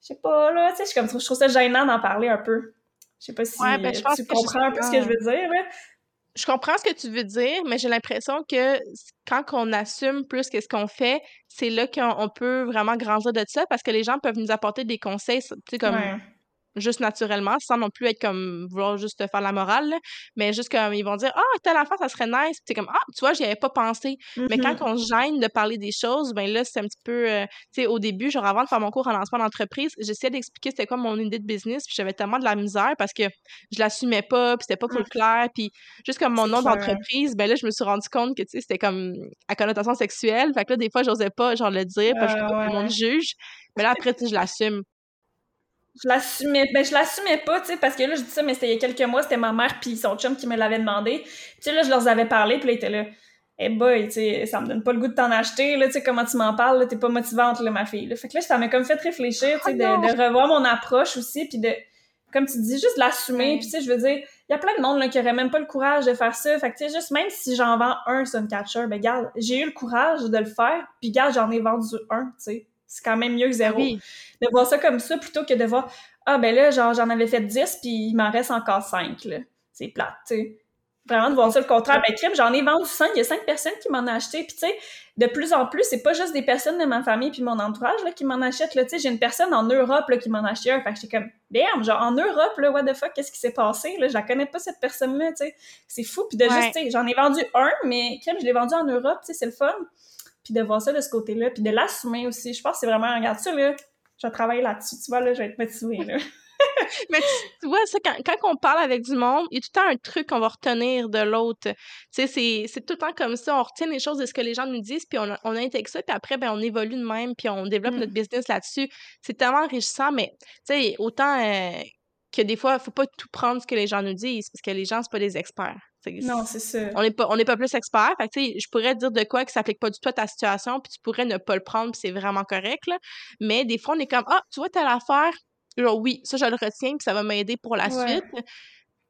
je sais pas, là, tu sais, je suis comme, je trouve ça gênant d'en parler un peu. Je sais pas si ben, tu comprends un peu ce que je veux dire, là je comprends ce que tu veux dire, mais j'ai l'impression que quand on assume plus que ce qu'on fait, c'est là qu'on peut vraiment grandir de ça parce que les gens peuvent nous apporter des conseils, tu sais, comme juste naturellement, sans non plus être comme vouloir juste faire la morale, mais juste comme ils vont dire Ah, telle affaire, ça serait nice. c'est comme Ah, tu vois, j'y avais pas pensé. Mais quand mm-hmm. on se gêne de parler des choses, ben là, c'est un petit peu. Euh, tu sais, au début, genre avant de faire mon cours en lancement d'entreprise, j'essayais d'expliquer c'était quoi mon idée de business, puis j'avais tellement de la misère parce que je l'assumais pas, puis c'était pas full mm. clair, puis juste comme mon nom d'entreprise, ben là, je me suis rendu compte que, tu sais, c'était comme à connotation sexuelle. Fait que là, des fois, j'osais pas, genre, le dire, parce que je que tout le monde juge. Mais là, après, tu sais, je l'assume je l'assumais ben je l'assumais pas tu sais parce que là je dis ça mais c'était il y a quelques mois c'était ma mère puis son chum qui me l'avait demandé. Tu sais là je leur avais parlé puis là ils étaient là eh boy tu sais ça me donne pas le goût de t'en acheter là tu sais comment tu m'en parles là t'es pas motivante là ma fille là fait que là ça m'a comme fait réfléchir tu sais de, oh de, revoir mon approche aussi puis de comme tu dis juste l'assumer. Puis tu sais je veux dire y a plein de monde là, qui aurait même pas le courage de faire ça. Fait que tu sais, juste même si j'en vends un Suncatcher, ben garde, j'ai eu le courage de le faire, puis garde, j'en ai vendu un, tu sais. C'est quand même mieux que zéro. De voir ça comme ça plutôt que de voir Ah ben là, genre j'en avais fait 10 puis il m'en reste encore 5 là. C'est plate, tu sais. Vraiment de voir ça le contraire. Ben crime, j'en ai vendu 5, il y a 5 personnes qui m'en ont acheté. Puis tu sais, de plus en plus, c'est pas juste des personnes de ma famille puis mon entourage là, qui m'en achètent. Là. Tu sais, j'ai une personne en Europe là, qui m'en a acheté un. Fait que j'étais comme Damn, genre en Europe, là, what the fuck, qu'est-ce qui s'est passé? Là? Je la connais pas cette personne-là, tu sais. C'est fou. Puis de juste, tu sais, j'en ai vendu un, mais crime, je l'ai vendu en Europe, tu sais, c'est le fun puis de voir ça de ce côté-là, puis de l'assumer aussi. Je pense que c'est vraiment, regarde ça, là, je vais travailler là-dessus, tu vois, là, je vais être motivée, là. Mais tu, vois, ça, quand, quand, on parle avec du monde, il y a tout le temps un truc qu'on va retenir de l'autre. Tu sais, c'est tout le temps comme ça. On retient les choses de ce que les gens nous disent, puis on, on intègre ça, puis après, ben, on évolue de même, puis on développe notre mm. business là-dessus. C'est tellement enrichissant, mais tu sais, autant euh, que des fois, il faut pas tout prendre ce que les gens nous disent, parce que les gens, c'est pas des experts. Non, c'est ça. On n'est pas, on pas plus expert. Fait que, je pourrais te dire de quoi que ça s'applique pas du tout à ta situation, puis tu pourrais ne pas le prendre, puis c'est vraiment correct. Là. Mais des fois, on est comme Ah, tu vois, telle affaire, genre oui, ça, je le retiens, puis ça va m'aider pour la suite.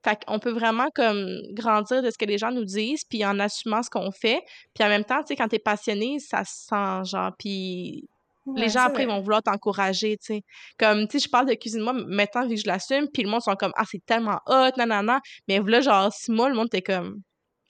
Fait qu'on peut vraiment comme grandir de ce que les gens nous disent, puis en assumant ce qu'on fait. Puis en même temps, tu sais, quand t'es passionné, ça se sent genre, puis les gens après vont vouloir t'encourager, tu sais. Comme, tu sais, je parle de cuisine, moi, maintenant, vu que je l'assume, puis le monde sont comme, ah, c'est tellement hot, nanana. Mais là, genre, six mois, le monde était comme,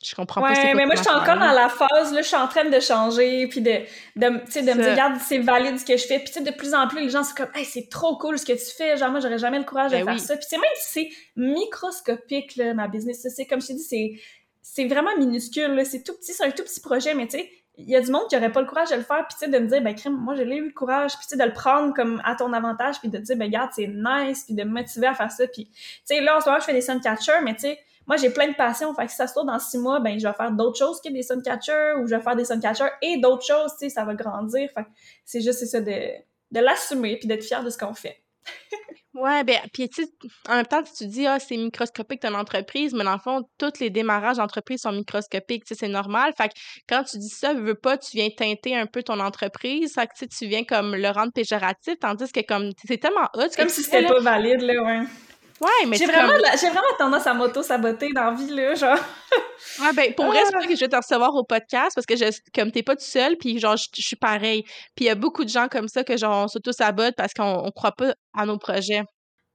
je comprends pas. Ouais, mais moi, je suis encore dans la phase, là, je suis en train de changer, puis de, de, tu sais, de me dire, regarde, c'est valide ce que je fais. Puis, tu sais, de plus en plus, les gens sont comme, hey, c'est trop cool ce que tu fais. Genre, moi, j'aurais jamais le courage de ben faire ça. Puis, tu sais, même si c'est microscopique, là, ma business, c'est comme je t'ai dit, c'est, c'est vraiment minuscule, là. C'est tout petit, c'est un tout petit projet, mais tu sais, il y a du monde qui aurait pas le courage de le faire puis tu sais de me dire ben crime moi j'ai eu le courage puis tu sais de le prendre comme à ton avantage puis de dire ben regarde c'est nice puis de me motiver à faire ça puis tu sais là en ce moment je fais des suncatchers mais tu sais moi j'ai plein de passion fait que si ça se trouve dans six mois ben je vais faire d'autres choses que des suncatchers ou je vais faire des suncatchers et d'autres choses tu sais ça va grandir fait c'est juste c'est ça de de l'assumer puis d'être fier de ce qu'on fait Ouais, ben, puis tu en même temps, tu dis, ah, c'est microscopique ton entreprise, mais dans le fond, tous les démarrages d'entreprise sont microscopiques, tu sais, c'est normal. Fait que quand tu dis ça, veux pas, tu viens teinter un peu ton entreprise, fait que tu viens comme le rendre péjoratif, tandis que comme, c'est tellement hot. comme si c'était pas valide, là, ouais. Ouais, mais j'ai vraiment, j'ai vraiment tendance à m'auto-saboter dans la vie, là, genre. ouais, ben, pour vrai, c'est pas que je vais te recevoir au podcast parce que je, comme t'es pas tout seul, puis genre, je, suis pareil. Puis il y a beaucoup de gens comme ça que genre, on s'auto-sabote parce qu'on on croit pas à nos projets.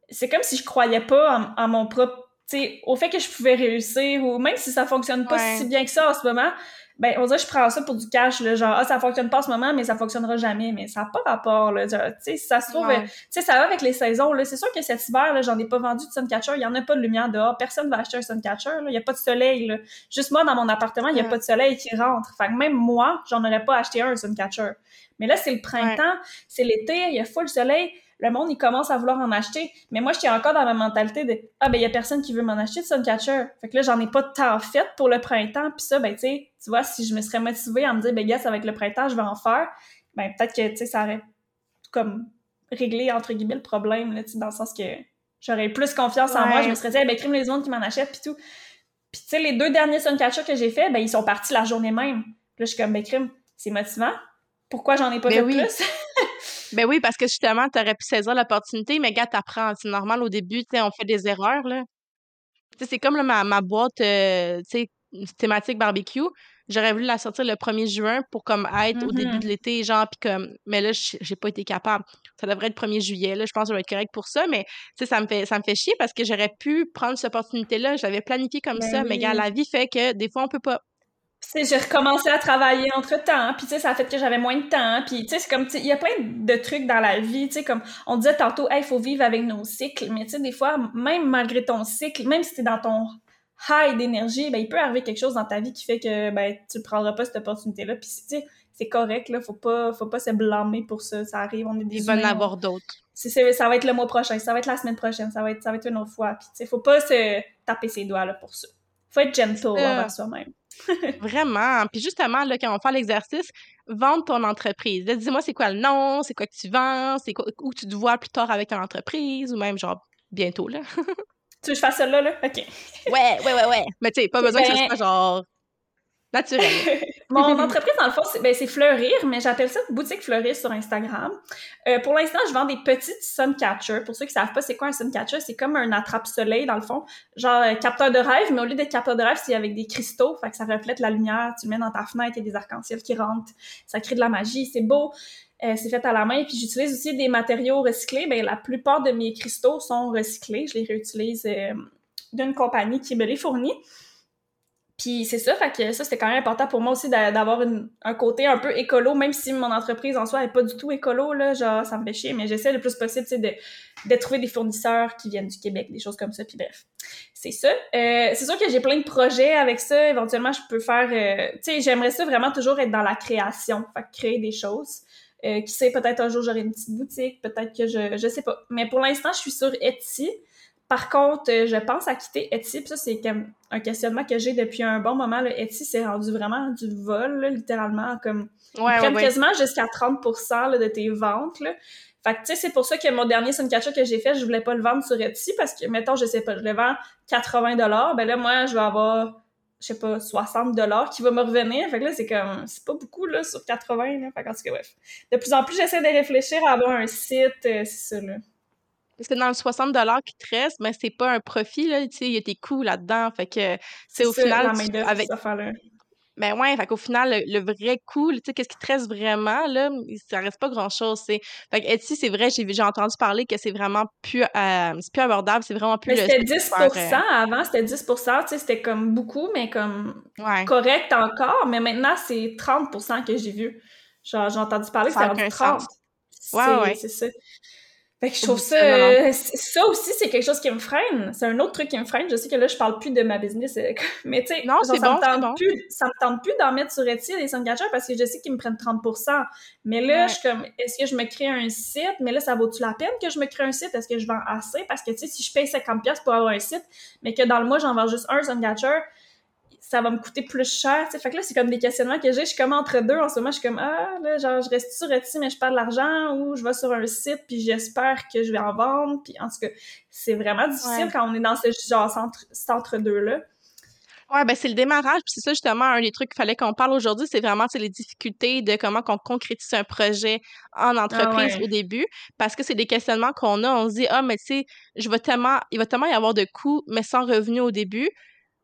C'est comme si je croyais pas en, mon propre, tu sais, au fait que je pouvais réussir ou même si ça fonctionne pas si bien que ça en ce moment, ben on dirait que je prends ça pour du cash là, genre ah ça fonctionne pas en ce moment mais ça fonctionnera jamais mais ça n'a pas rapport là tu sais ça se trouve tu sais ça va avec les saisons là. C'est sûr que cet hiver là j'en ai pas vendu de suncatcher il y en a pas de lumière dehors personne va acheter un suncatcher là il y a pas de soleil là. Juste moi dans mon appartement il y a pas de soleil qui rentre. Fait que même moi j'en aurais pas acheté un, un suncatcher mais là c'est le printemps c'est l'été il y a full soleil le monde, il commence à vouloir en acheter. Mais moi, j'étais encore dans ma mentalité de Ah, ben, il y a personne qui veut m'en acheter de Suncatcher. Fait que là, j'en ai pas de temps fait pour le printemps. Puis ça, ben, tu sais, tu vois, si je me serais motivée à me dire, ben, gars, ça va être le printemps, je vais en faire, ben, peut-être que, tu sais, ça aurait comme réglé, entre guillemets, le problème, là, dans le sens que j'aurais plus confiance en moi. Je me serais dit, ben, crime les autres qui m'en achètent, puis tout. Puis, tu sais, les deux derniers Suncatcher que j'ai fait, ben, ils sont partis la journée même. Là, je suis comme, ben, crime, c'est motivant. Pourquoi j'en ai pas ben fait plus? Ben oui, parce que justement, tu aurais pu saisir l'opportunité, mais gars, t'apprends. C'est normal au début, tu sais, on fait des erreurs, là. Tu sais, c'est comme ma, ma boîte, euh, tu sais, thématique barbecue. J'aurais voulu la sortir le 1er juin pour comme être au début mm-hmm. de l'été, genre, puis comme, mais là, j'ai pas été capable. Ça devrait être 1er juillet, là, je pense que ça va être correct pour ça, mais, tu sais, ça me fait, ça me fait chier parce que j'aurais pu prendre cette opportunité-là, j'avais planifié comme ben ça, mais gars, la vie fait que des fois, on peut pas sais, j'ai recommencé à travailler entre-temps, puis tu sais, ça a fait que j'avais moins de temps, puis tu sais, c'est comme, il y a plein de trucs dans la vie, tu sais, comme on disait tantôt, il faut vivre avec nos cycles, mais tu sais, des fois, même malgré ton cycle, même si t'es dans ton high d'énergie, ben, il peut arriver quelque chose dans ta vie qui fait que, ben, tu prendras pas cette opportunité-là, puis tu sais, c'est correct, là, faut pas, faut pas se blâmer pour ça, ça arrive, on est des Il va en avoir d'autres. Ça va être le mois prochain, ça va être la semaine prochaine, ça va être, ça va être une autre fois, puis tu sais, faut pas se taper ses doigts, là, pour ça. Faut être gentle envers soi-même. Vraiment. Puis justement, là, quand on fait l'exercice, vendre ton entreprise. Dis-moi, c'est quoi le nom, c'est quoi que tu vends, c'est quoi, où tu te vois plus tard avec ton entreprise, ou même genre bientôt, là. tu veux que je fasse ça là, là? OK. ouais, ouais, ouais, ouais. Mais tu sais, pas besoin que ce ben soit genre Naturel. Mon entreprise, dans le fond, c'est ben, Fleurir, mais j'appelle ça boutique Fleurir sur Instagram. Euh, pour l'instant, je vends des petites suncatchers. Pour ceux qui savent pas c'est quoi un suncatcher, c'est comme un attrape-soleil, dans le fond. Genre euh, capteur de rêve, mais au lieu d'être capteur de rêve, c'est avec des cristaux. Fait que ça reflète la lumière. Tu le mets dans ta fenêtre, il y a des arcs-en-ciel qui rentrent. Ça crée de la magie. C'est beau. Euh, c'est fait à la main. Puis j'utilise aussi des matériaux recyclés. Ben, la plupart de mes cristaux sont recyclés. Je les réutilise euh, d'une compagnie qui me les fournit. Puis c'est ça, fait que ça, c'était quand même important pour moi aussi d'avoir un côté un peu écolo, même si mon entreprise en soi est pas du tout écolo, là, genre, ça me fait chier, mais j'essaie le plus possible, de, de trouver des fournisseurs qui viennent du Québec, des choses comme ça, puis bref. C'est ça. Euh, c'est sûr que j'ai plein de projets avec ça, éventuellement, je peux faire, euh, tu sais, j'aimerais ça vraiment toujours être dans la création, fait créer des choses. Euh, qui sait, peut-être un jour j'aurai une petite boutique, peut-être que je, je sais pas. Mais pour l'instant, je suis sur Etsy. Par contre, euh, je pense à quitter Etsy. Puis ça, c'est comme un questionnement que j'ai depuis un bon moment. Là. Etsy, c'est rendu vraiment du vol, littéralement. Comme, ouais, ils prennent ouais, quasiment jusqu'à 30 là, de tes ventes. Là. Fait que, tu sais, c'est pour ça que mon dernier Suncatcher que j'ai fait, je voulais pas le vendre sur Etsy parce que, mettons, je sais pas, je le vends 80 ben là, moi, je vais avoir, je sais pas, 60 qui va me revenir. Fait que là, c'est comme, c'est pas beaucoup, là, sur 80, là. Fait qu'en tout cas, bref. De plus en plus, j'essaie de réfléchir à avoir un site, euh, c'est ça, là. Parce que dans le 60 qui te reste, mais c'est pas un profit, là, il y a tes coûts là-dedans. Fait que c'est au ça, final. tu- avec... Ben ouais, fait qu'au final, le, le vrai coût, tu sais, qu'est-ce qui te reste vraiment, là, ça reste pas grand-chose, c'est... Fait que Etsy, c'est vrai, j'ai entendu parler que c'est vraiment plus, euh, c'est plus abordable, c'est vraiment plus Mais c'était truc 10 pour faire, avant, c'était 10 tu sais, c'était comme beaucoup, mais comme euh, Ouais, correct encore, mais maintenant, c'est 30 que j'ai vu. Genre, j'ai entendu parler, c'était a rendu aucun 30. sens. Ouais, ouais. c'est ça. Fait que je trouve ça... euh, ça aussi, c'est quelque chose qui me freine. C'est un autre truc qui me freine. Je sais que là, je parle plus de ma business, euh, mais tu sais, c'est ça bon, me c'est tente bon. plus, ça me tente plus d'en mettre sur Etsy des Suncatchers parce que je sais qu'ils me prennent 30% Mais là, Ouais. je suis comme, est-ce que je me crée un site? Mais là, ça vaut-tu la peine que je me crée un site? Est-ce que je vends assez? Parce que, tu sais, si je paye 50$ piastres pour avoir un site, mais que dans le mois, j'en vends juste un Suncatcher, ça va me coûter plus cher. Fait que là, c'est comme des questionnements que j'ai. Je suis comme entre deux en ce moment. Je suis comme, ah, là, genre, je reste sur Etsy, mais je perds de l'argent, ou je vais sur un site, puis j'espère que je vais en vendre. Puis en tout cas, c'est vraiment difficile Ouais. quand on est dans ce genre cet entre-deux-là. Ouais, ben c'est le démarrage, puis c'est ça justement un des trucs qu'il fallait qu'on parle aujourd'hui, c'est vraiment les difficultés de comment qu'on concrétise un projet en entreprise Ah ouais. au début, parce que c'est des questionnements qu'on a, on se dit ah mais tu sais, je vais tellement, il va tellement y avoir de coûts, mais sans revenu au début,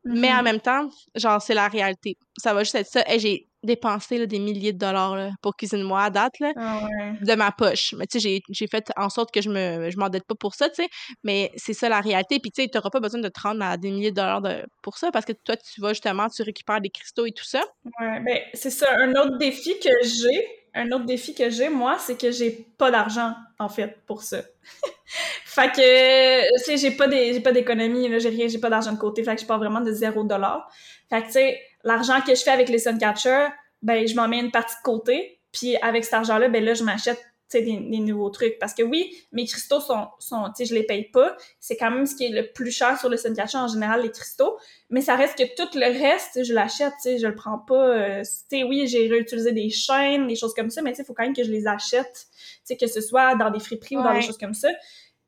mais en Mhm. même temps, genre c'est la réalité, ça va juste être ça. Hey, j'ai dépensé là, des milliers de dollars là, pour cuisine-moi à date là, Ah ouais. de ma poche. Mais tu sais, j'ai, j'ai fait en sorte que je me je m'endette pas pour ça, tu sais. Mais c'est ça la réalité. Puis tu sais, t'auras pas besoin de te rendre à des milliers de dollars de- pour ça parce que toi, tu vas justement, tu récupères des cristaux et tout ça. Ouais, ben, c'est ça. Un autre défi que j'ai, un autre défi que j'ai, moi, c'est que j'ai pas d'argent, en fait, pour ça. fait que, tu sais, j'ai pas des, j'ai pas d'économie, là, j'ai rien, j'ai pas d'argent de côté, fait que je pars vraiment de zéro dollar. Fait que, tu sais, l'argent que je fais avec les Suncatchers, ben, je m'en mets une partie de côté, puis avec cet argent-là, ben là, je m'achète, des, des nouveaux trucs. Parce que oui, mes cristaux sont, sont tu sais, je les paye pas. C'est quand même ce qui est le plus cher sur le Suncatcher, en général, les cristaux. Mais ça reste que tout le reste, je l'achète, tu sais, je le prends pas. euh, tu sais, oui, j'ai réutilisé des chaînes, des choses comme ça, mais tu sais, il faut quand même que je les achète, tu sais, que ce soit dans des friperies ou dans des choses comme ça.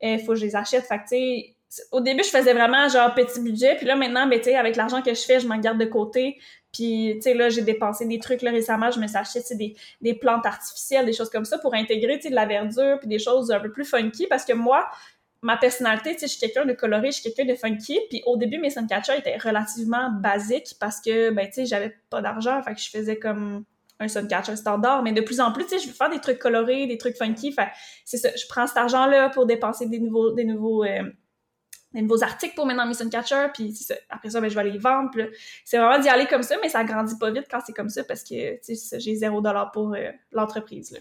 Il faut que je les achète. Fait que, tu sais, c- au début, je faisais vraiment genre petit budget, puis là, maintenant, ben, tu sais, avec l'argent que je fais, je m'en garde de côté. Puis, tu sais, là, j'ai dépensé des trucs, là, récemment, je me suis acheté, des, des plantes artificielles, des choses comme ça pour intégrer, tu de la verdure, puis des choses un peu plus funky, parce que moi, ma personnalité, tu sais, je suis quelqu'un de coloré, je suis quelqu'un de funky, puis au début, mes Suncatchers étaient relativement basiques parce que, ben, tu sais, j'avais pas d'argent, fait que je faisais comme un Suncatcher standard, mais de plus en plus, tu sais, je veux faire des trucs colorés, des trucs funky, fait c'est ça, je prends cet argent-là pour dépenser des nouveaux, des nouveaux, euh, des nouveaux articles pour mettre dans mes Suncatchers, puis. Après ça, ben, je vais les vendre, c'est vraiment d'y aller comme ça, mais ça grandit pas vite quand c'est comme ça parce que, j'ai zéro dollar pour euh, l'entreprise.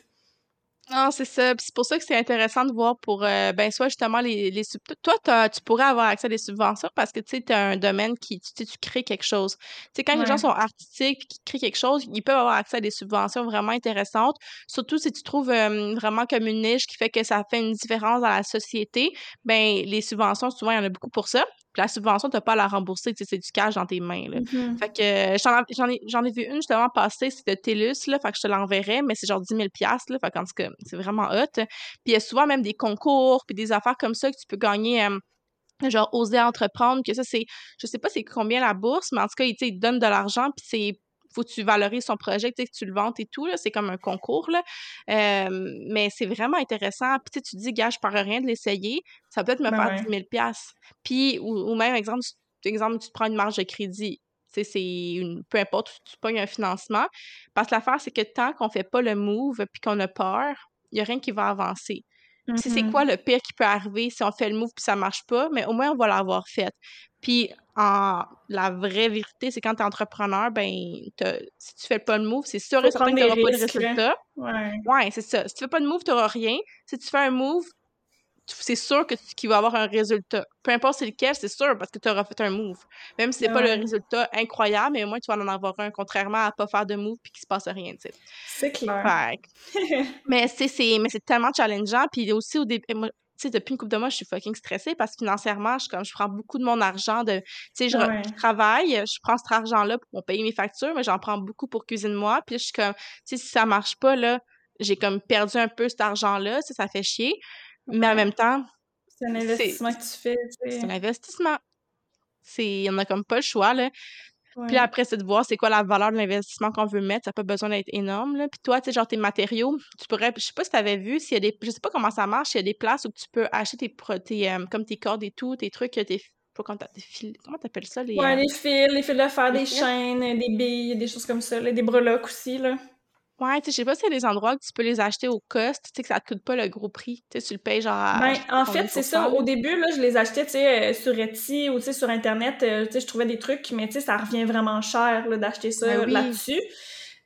Non, c'est ça. Puis c'est pour ça que c'est intéressant de voir pour, euh, ben, soit justement les, les sub- Toi, tu pourrais avoir accès à des subventions parce que, tu sais, t'as un domaine qui, tu sais, tu crées quelque chose. Tu sais, quand les gens sont artistiques puis qu'ils créent quelque chose, ils peuvent avoir accès à des subventions vraiment intéressantes. Surtout si tu trouves euh, vraiment comme une niche qui fait que ça fait une différence dans la société, ben, les subventions, souvent, il y en a beaucoup pour ça. Puis la subvention, t'as pas à la rembourser, tu sais, c'est du cash dans tes mains, là. Mhm. Fait que euh, j'en ai, j'en ai vu une justement passer, c'est de TELUS, là, fait que je te l'enverrai, mais c'est genre 10 000 piastres, là, fait qu'en tout cas, c'est vraiment hot. Puis il y a souvent même des concours, puis des affaires comme ça que tu peux gagner, euh, genre oser entreprendre, que ça, c'est, je sais pas c'est combien la bourse, mais en tout cas, ils, ils te donnent de l'argent, puis c'est faut que tu valorises son projet, que tu le vantes et tout, c'est comme un concours, là. Euh, mais c'est vraiment intéressant. Puis tu dis, gars, je ne rien de l'essayer, ça peut être me faire 10 000 Puis, ou, même, exemple, exemple, tu te prends une marge de crédit c'est une peu importe tu pognes un financement parce que l'affaire c'est que tant qu'on fait pas le move puis qu'on a peur il y a rien qui va avancer c'est mm-hmm. quoi le pire qui peut arriver si on fait le move puis ça marche pas, mais au moins on va l'avoir fait. Puis en la vraie vérité, c'est quand tu es entrepreneur, ben si tu fais pas le move, c'est sûr et certain que tu n'auras pas de résultat. Ouais, ouais c'est ça. Si tu fais pas de move, tu n'auras rien. Si tu fais un move, c'est sûr que qu'il va avoir un résultat. Peu importe c'est lequel, c'est sûr parce que tu auras fait un move. Même si c'est pas le résultat incroyable, mais au moins tu vas en avoir un, contrairement à pas faire de move puis qu'il se passe rien, tu sais. C'est clair. mais c'est mais c'est tellement challengeant puis aussi au début tu sais, depuis une couple de mois, je suis fucking stressée parce que financièrement, je, comme, je prends beaucoup de mon argent de, tu sais, je, travaille, je prends cet argent-là pour payer mes factures, mais j'en prends beaucoup pour cuisiner moi. Puis je suis comme, tu sais, si ça marche pas, là, j'ai comme perdu un peu cet argent-là, ça fait chier. Mais en même temps. C'est un investissement que tu fais. C'est un investissement. Il On a comme pas le choix, là. Puis après, c'est de voir c'est quoi la valeur de l'investissement qu'on veut mettre. Ça n'a pas besoin d'être énorme. Là. Puis toi, tu sais, genre tes matériaux, tu pourrais. Je sais pas si tu avais vu, s'il y a des. Je sais pas comment ça marche, s'il y a des places où tu peux acheter tes, tes euh, comme tes cordes et tout, tes trucs, tes. Comment t'appelles ça? Les, ouais, euh, les fils, les fils de fer, des chaînes, des billes, des choses comme ça, des breloques aussi. Là. Ouais, tu sais, je sais pas s'il y a des endroits où tu peux les acheter au cost, tu sais, que ça te coûte pas le gros prix. Tu sais, tu le payes genre à Ben, en fait, c'est ça. Au début, là, je les achetais, tu sais, euh, sur Etsy ou, tu sais, sur Internet. Euh, tu sais, je trouvais des trucs, mais tu sais, ça revient vraiment cher, là, d'acheter ça ben là-dessus.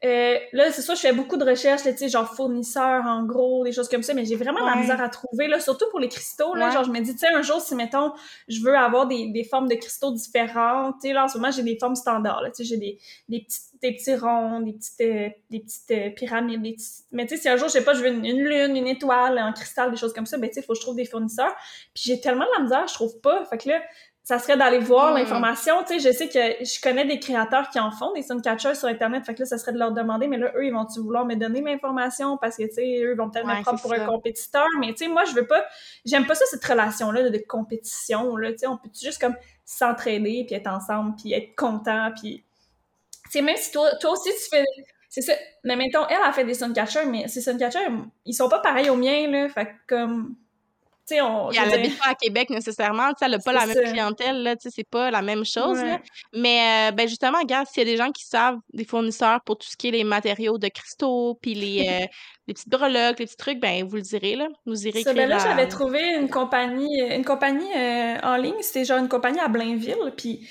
Euh, là, c'est ça, je fais beaucoup de recherches, tu sais, genre fournisseurs, en gros, des choses comme ça, mais j'ai vraiment la misère à trouver, là, surtout pour les cristaux, là, genre, je me dis, tu sais, un jour, si, mettons, je veux avoir des, des formes de cristaux différentes, tu sais, là, en ce moment, j'ai des formes standards, là, tu sais, j'ai des, des, petits, des petits ronds, des petites, euh, des petites euh, pyramides, des petites... mais tu sais, si un jour, je sais pas, je veux une, une, lune, une étoile, en cristal, des choses comme ça, ben, tu sais, il faut que je trouve des fournisseurs, puis j'ai tellement de la misère, je trouve pas, fait que là, ça serait d'aller voir l'information. Tu sais, je sais que je connais des créateurs qui en font, des suncatchers sur Internet. Fait que là, ça serait de leur demander, mais là, eux, ils vont-tu vouloir me donner l'information parce que, tu sais, eux, vont peut-être me prendre pour un compétiteur. Mais, tu sais, moi, je veux pas, j'aime pas ça, cette relation-là de, compétition, là. Tu sais, on peut juste comme s'entraider, puis être ensemble, puis être content, puis... Tu sais, même si toi, toi aussi, tu fais... C'est ça. Mais mettons, elle a fait des suncatchers, mais ces suncatchers, ils sont pas pareils aux miens, là. Fait que, comme on, elle n'habite pas à Québec nécessairement, elle n'a pas la même clientèle, là, c'est pas la même chose. Mais euh, ben justement, regarde, s'il y a des gens qui savent, des fournisseurs pour tout ce qui est les matériaux de cristaux, puis les, euh, les petites breloques, les petits trucs, ben vous le direz, là. Vous irez ben là, j'avais trouvé une compagnie, une compagnie euh, en ligne, c'était genre une compagnie à Blainville, puis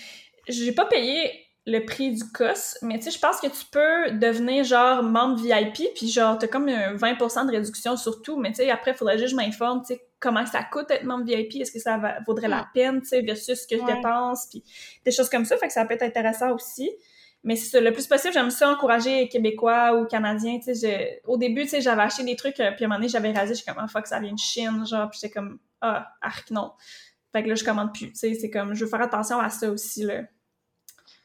j'ai pas payé le prix du COS, mais tu sais, je pense que tu peux devenir genre membre VIP, puis genre, t'as comme un 20% de réduction sur tout, mais tu sais, après, il faudrait juste que je m'informe, tu sais, comment ça coûte être membre VIP, est-ce que ça vaudrait la peine, tu sais, versus ce que je dépense, puis des choses comme ça, fait que ça peut être intéressant aussi. Mais c'est le plus possible, j'aime ça encourager les Québécois ou Canadiens, tu sais, au début, tu sais, j'avais acheté des trucs, euh, puis à un moment donné, j'avais rasé, je suis comme, ah, fuck, ça vient de Chine, genre, puis j'étais comme, ah, arc, non. Fait que là, je commande plus, tu sais, c'est comme, je veux faire attention à ça aussi, là.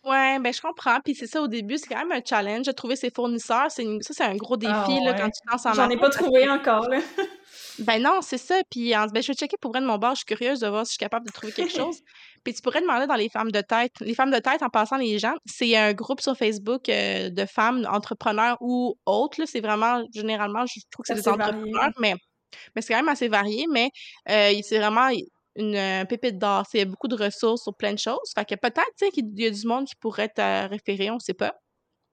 Ouais, ben je comprends. Puis c'est ça, au début, c'est quand même un challenge de trouver ses fournisseurs. C'est ça, c'est un gros défi ah, là, quand tu lances en J'en ai pas trouvé encore, là. ben non, c'est ça. Puis ben, je vais checker pour vrai de mon bord. Je suis curieuse de voir si je suis capable de trouver quelque chose. Puis tu pourrais demander dans les femmes de tête. Les femmes de tête, en passant les gens, c'est un groupe sur Facebook euh, de femmes entrepreneurs ou autres. C'est vraiment, généralement, je trouve que c'est des entrepreneurs, mais, mais c'est quand même assez varié. Mais euh, c'est vraiment une, un pépite d'or. A beaucoup de ressources sur plein de choses. Fait que peut-être qu'il y a du monde qui pourrait te référer, on ne sait pas.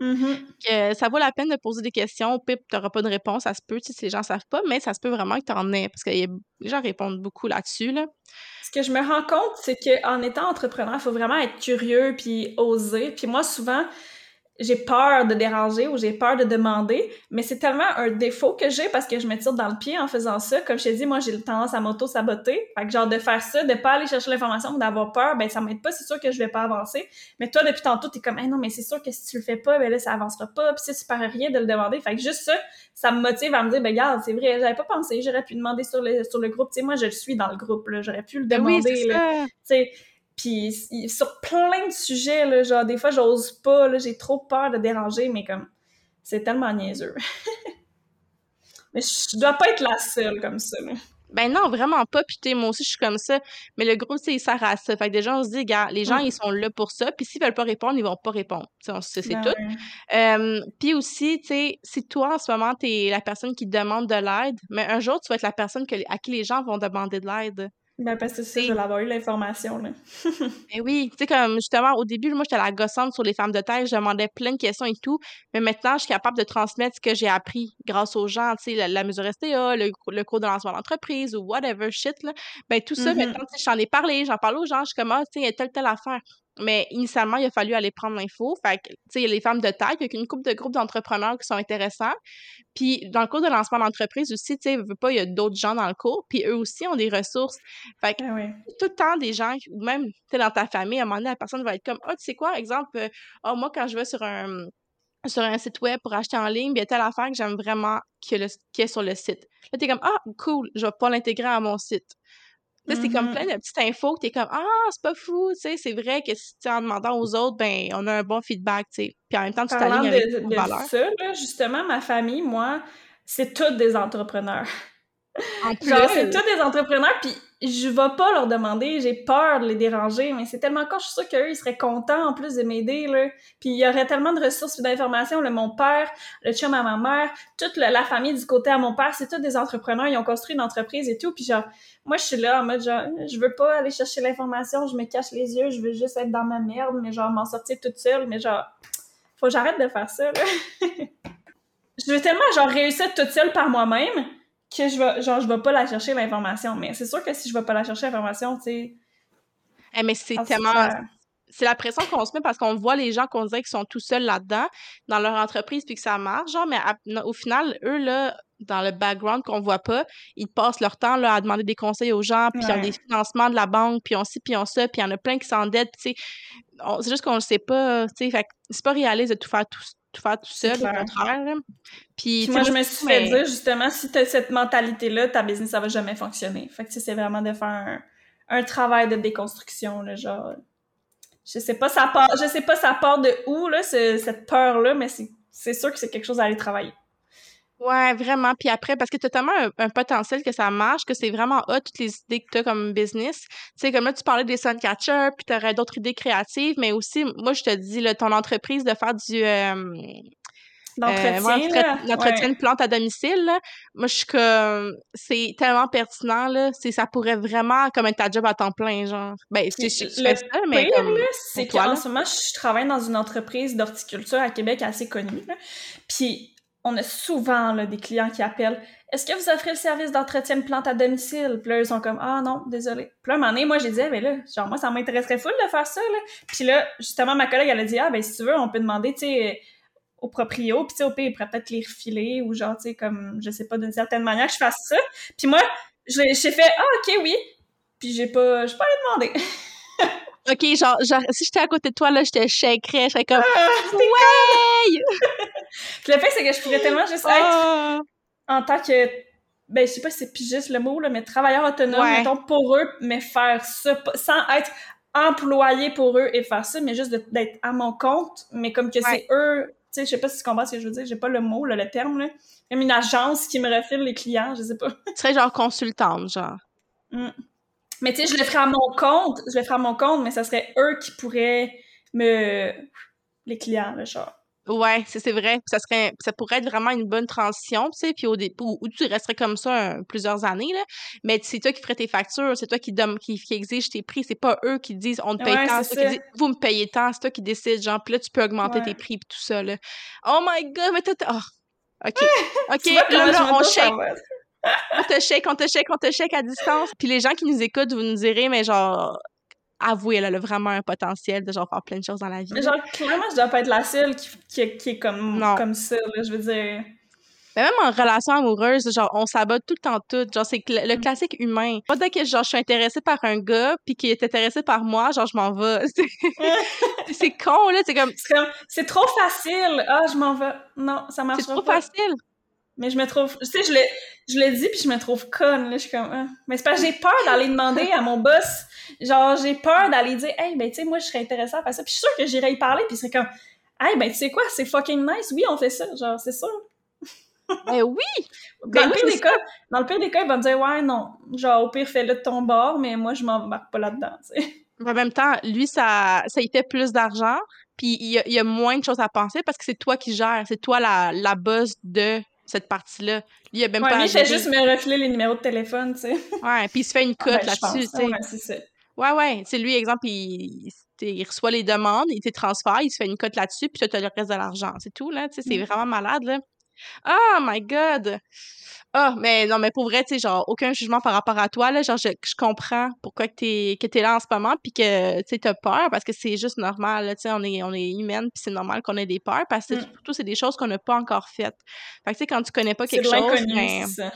Mm-hmm. que ça vaut la peine de poser des questions. Pip, tu n'auras pas de réponse, ça se peut, si les gens ne savent pas, mais ça se peut vraiment que tu en aies, parce que les gens répondent beaucoup là-dessus. Là. Ce que je me rends compte, c'est qu'en étant entrepreneur, il faut vraiment être curieux puis oser. Puis moi, souvent, j'ai peur de déranger ou j'ai peur de demander, mais c'est tellement un défaut que j'ai parce que je me tire dans le pied en faisant ça. Comme je t'ai dit, moi, j'ai tendance à m'auto-saboter. Fait que genre, de faire ça, de pas aller chercher l'information ou d'avoir peur, ben, ça m'aide pas, c'est sûr que je vais pas avancer. Mais toi, depuis tantôt, t'es comme, hey, non, mais c'est sûr que si tu le fais pas, ben là, ça avancera pas. Puis si tu parais rien de le demander. Fait que juste ça, ça me motive à me dire, ben, regarde, c'est vrai, j'avais pas pensé, j'aurais pu demander sur le, sur le groupe. Tu sais, moi, je suis dans le groupe, là. J'aurais pu le ben demander, là. Tu puis sur plein de sujets, là, genre des fois j'ose pas, là, j'ai trop peur de déranger, mais comme c'est tellement niaiseux. mais je dois pas être la seule comme ça. Là. Ben non, vraiment pas. Puis tu moi aussi, je suis comme ça. Mais le groupe, tu il sert à ça. Fait que déjà, on se dit, gars, les gens, ils sont là pour ça. Puis s'ils veulent pas répondre, ils vont pas répondre. c'est ben tout. puis aussi, tu sais, si toi, en ce moment, t'es la personne qui demande de l'aide, mais un jour, tu vas être la personne que, à qui les gens vont demander de l'aide. Ben, parce que c'est je vais avoir eu l'information, là. ben oui, tu sais, comme justement, au début, moi, j'étais la gossante sur les femmes de taille, je demandais plein de questions et tout, mais maintenant, je suis capable de transmettre ce que j'ai appris grâce aux gens, tu sais, la, la, mesure STA, le, le cours de lancement d'entreprise ou whatever shit, là. Ben, tout ça, mm-hmm. maintenant, tu sais, j'en ai parlé, j'en parle aux gens, je suis comme, ah, tu sais, il y a telle, telle affaire. Mais initialement, il a fallu aller prendre l'info. Fait que, tu sais, il y a les femmes de taille, il y a une couple de groupes d'entrepreneurs qui sont intéressants. Puis, dans le cours de lancement d'entreprise aussi, tu sais, veut pas, il y a d'autres gens dans le cours, puis eux aussi ont des ressources. Fait que, ah tout le temps, des gens, ou même, tu sais, dans ta famille, à un moment donné, la personne va être comme, ah, tu sais quoi, exemple, oh, moi, quand je vais sur un sur un site web pour acheter en ligne, il y a telle affaire que j'aime vraiment qui est, sur le site. Là, t'es comme, ah, cool, je vais pas l'intégrer à mon site c'est comme mmh plein de petites infos que t'es comme Ah, c'est pas fou, tu sais, c'est vrai que si en demandant aux autres, ben on a un bon feedback, tu sais. Puis en même temps, tu t'alignes avec de, de ça, là, justement, ma famille, moi, c'est toutes des entrepreneurs. Plus. Genre, c'est tous des entrepreneurs, puis je vais pas leur demander, j'ai peur de les déranger, mais c'est tellement quand je suis sûre qu'eux, ils seraient contents en plus de m'aider, là. Puis il y aurait tellement de ressources et d'informations. Mon père, le chum à ma mère, toute la famille du côté à mon père, c'est tous des entrepreneurs, ils ont construit une entreprise et tout. Puis genre, moi, je suis là en mode genre, je veux pas aller chercher l'information, je me cache les yeux, je veux juste être dans ma merde, mais genre m'en sortir toute seule, mais genre, faut que j'arrête de faire ça, là. je veux tellement genre réussir toute seule par moi-même que je vais, genre, je vais pas la chercher l'information. Mais c'est sûr que si je vais pas la chercher l'information, tu sais. Eh, mais c'est tellement. C'est la pression qu'on se met parce qu'on voit les gens qu'on dirait qu'ils sont tout seuls là-dedans, dans leur entreprise, puis que ça marche, genre, mais au final, eux, là, dans le background qu'on voit pas, ils passent leur temps là, à demander des conseils aux gens, puis ils ont des financements de la banque, puis on ci, puis on ça, puis il y en a plein qui s'endettent, tu sais. C'est juste qu'on le sait pas, tu sais. Fait c'est pas réaliste de tout faire tout, tout faire tout seul, au contraire. Puis, moi, je me suis fait dire, justement, si tu as cette mentalité-là, ta business, ça va jamais fonctionner. Fait que c'est vraiment de faire un, travail de déconstruction, là, genre... Je sais pas ça part, je sais pas ça part de où, là, cette peur-là, mais c'est sûr que c'est quelque chose à aller travailler. Ouais, vraiment. Puis après, parce que tu as tellement un, potentiel que ça marche, que c'est vraiment hot, toutes les idées que tu as comme business. Tu sais, comme là, tu parlais des Suncatchers, puis tu aurais d'autres idées créatives, mais aussi, moi, je te dis, là, ton entreprise de faire du. Euh, L'entretien de plantes à domicile, là. moi je suis comme c'est tellement pertinent là, c'est ça pourrait vraiment comme être ta job à temps plein genre. Ben c'est le ça, mais pire, c'est qu'en ce moment je travaille dans une entreprise d'horticulture à Québec assez connue. Là. Puis on a souvent là, des clients qui appellent Est-ce que vous offrez le service d'entretien de plantes à domicile? Puis là, ils sont comme Ah non, désolé. Puis là, un moment donné, moi, j'ai dit, ah, ben là, genre, moi, ça m'intéresserait full de faire ça, là. Puis là, justement, ma collègue, elle a dit, ah, ben si tu veux, on peut demander, tu sais, au proprio, puis tu sais, au pire, il pourrait peut-être les refiler, ou genre, tu sais, comme, je sais pas, d'une certaine manière, que je fasse ça. Puis moi, j'ai fait, ah, ok, oui. Puis j'ai pas, j'ai pas allé demander. OK, genre, genre si j'étais à côté de toi, là, je te shakerais, je serais comme ah, Ouais! le fait, c'est que je pourrais tellement juste être ah! en tant que ben je sais pas si c'est pigiste le mot là, mais travailleur autonome, mettons, pour eux, mais faire ça sans être employé pour eux et faire ça, mais juste d'être à mon compte, mais comme que c'est eux, tu sais, je sais pas si tu comprends ce que je veux dire, j'ai pas le mot, là, le terme, là. Comme une agence qui me refile les clients, je sais pas. Tu serais genre consultante, genre. Mm. Mais tu sais, je le ferais à mon compte, je le ferais à mon compte, mais ça serait eux qui pourraient me... les clients, le genre. Ouais, c'est vrai. Ça serait, ça pourrait être vraiment une bonne transition, tu sais, puis au début, où tu resterais comme ça plusieurs années, là. Mais c'est toi qui ferais tes factures, c'est toi qui, donne, qui, qui exige tes prix, c'est pas eux qui disent on te paye tant, c'est qui vous me payez tant, c'est toi qui décides, genre, puis là, tu peux augmenter tes prix, puis tout ça, là. Oh my god, mais toi, oh. OK. OK, là, là, on shake on te shake, on te shake, on te shake à distance. Puis les gens qui nous écoutent, vous nous direz, mais genre, avouez, elle a vraiment un potentiel de genre faire plein de choses dans la vie. Mais genre, clairement, je dois pas être la seule qui, qui, est comme, comme ça, là, je veux dire. Mais même en relation amoureuse, genre, on sabote tout le temps tout. Genre, c'est le, mm. classique humain. Pas dès que, genre, je suis intéressée par un gars, puis qu'il est intéressé par moi, genre, je m'en vais. c'est con, là. C'est comme... C'est trop facile. Ah, je m'en vais. Non, ça marche pas. C'est trop facile. Mais je me trouve, tu sais, je l'ai, je l'ai dit puis je me trouve conne, là. Je suis comme, ah. mais c'est parce que j'ai peur d'aller demander à mon boss. Genre, j'ai peur d'aller dire, hey, ben, tu sais, moi, je serais intéressée à faire ça. Puis je suis sûre que j'irais y parler puis c'est comme, hey, ben, tu sais quoi, c'est fucking nice. Oui, on fait ça. Genre, c'est ça. Ben oui! Dans, Ben le pire des cas, dans le pire des cas, il va me dire Ouais, non, genre au pire, fais-le de ton bord, mais moi, je m'embarque pas là-dedans. En même temps, lui, ça, ça y fait plus d'argent, puis il y, a, il y a moins de choses à penser parce que c'est toi qui gères, c'est toi la, la boss de cette partie-là. Lui, il a même Ouais, pas lui, il fait juste me refiler les numéros de téléphone, tu sais. Ouais, puis il se fait une cote Ben, je là-dessus, tu sais. Ouais, c'est ça. Ouais, ouais. C'est lui, exemple, il, il- reçoit les demandes, il te transfère, il se fait une cote là-dessus, puis toi, t'as le reste de l'argent. C'est tout, là. Tu sais, c'est Mm. vraiment malade, là. Oh my God! Ah, mais non, mais pour vrai, tu sais, genre, aucun jugement par rapport à toi, là. Genre, je, je comprends pourquoi que t'es, que t'es là en ce moment, puis que, tu sais, t'as peur, parce que c'est juste normal, là, Tu sais, on est, on est humaine, puis c'est normal qu'on ait des peurs, parce que Mm. surtout, c'est des choses qu'on n'a pas encore faites. Fait que, tu sais, quand tu connais pas quelque chose, l'inconnu, ben, c'est ça.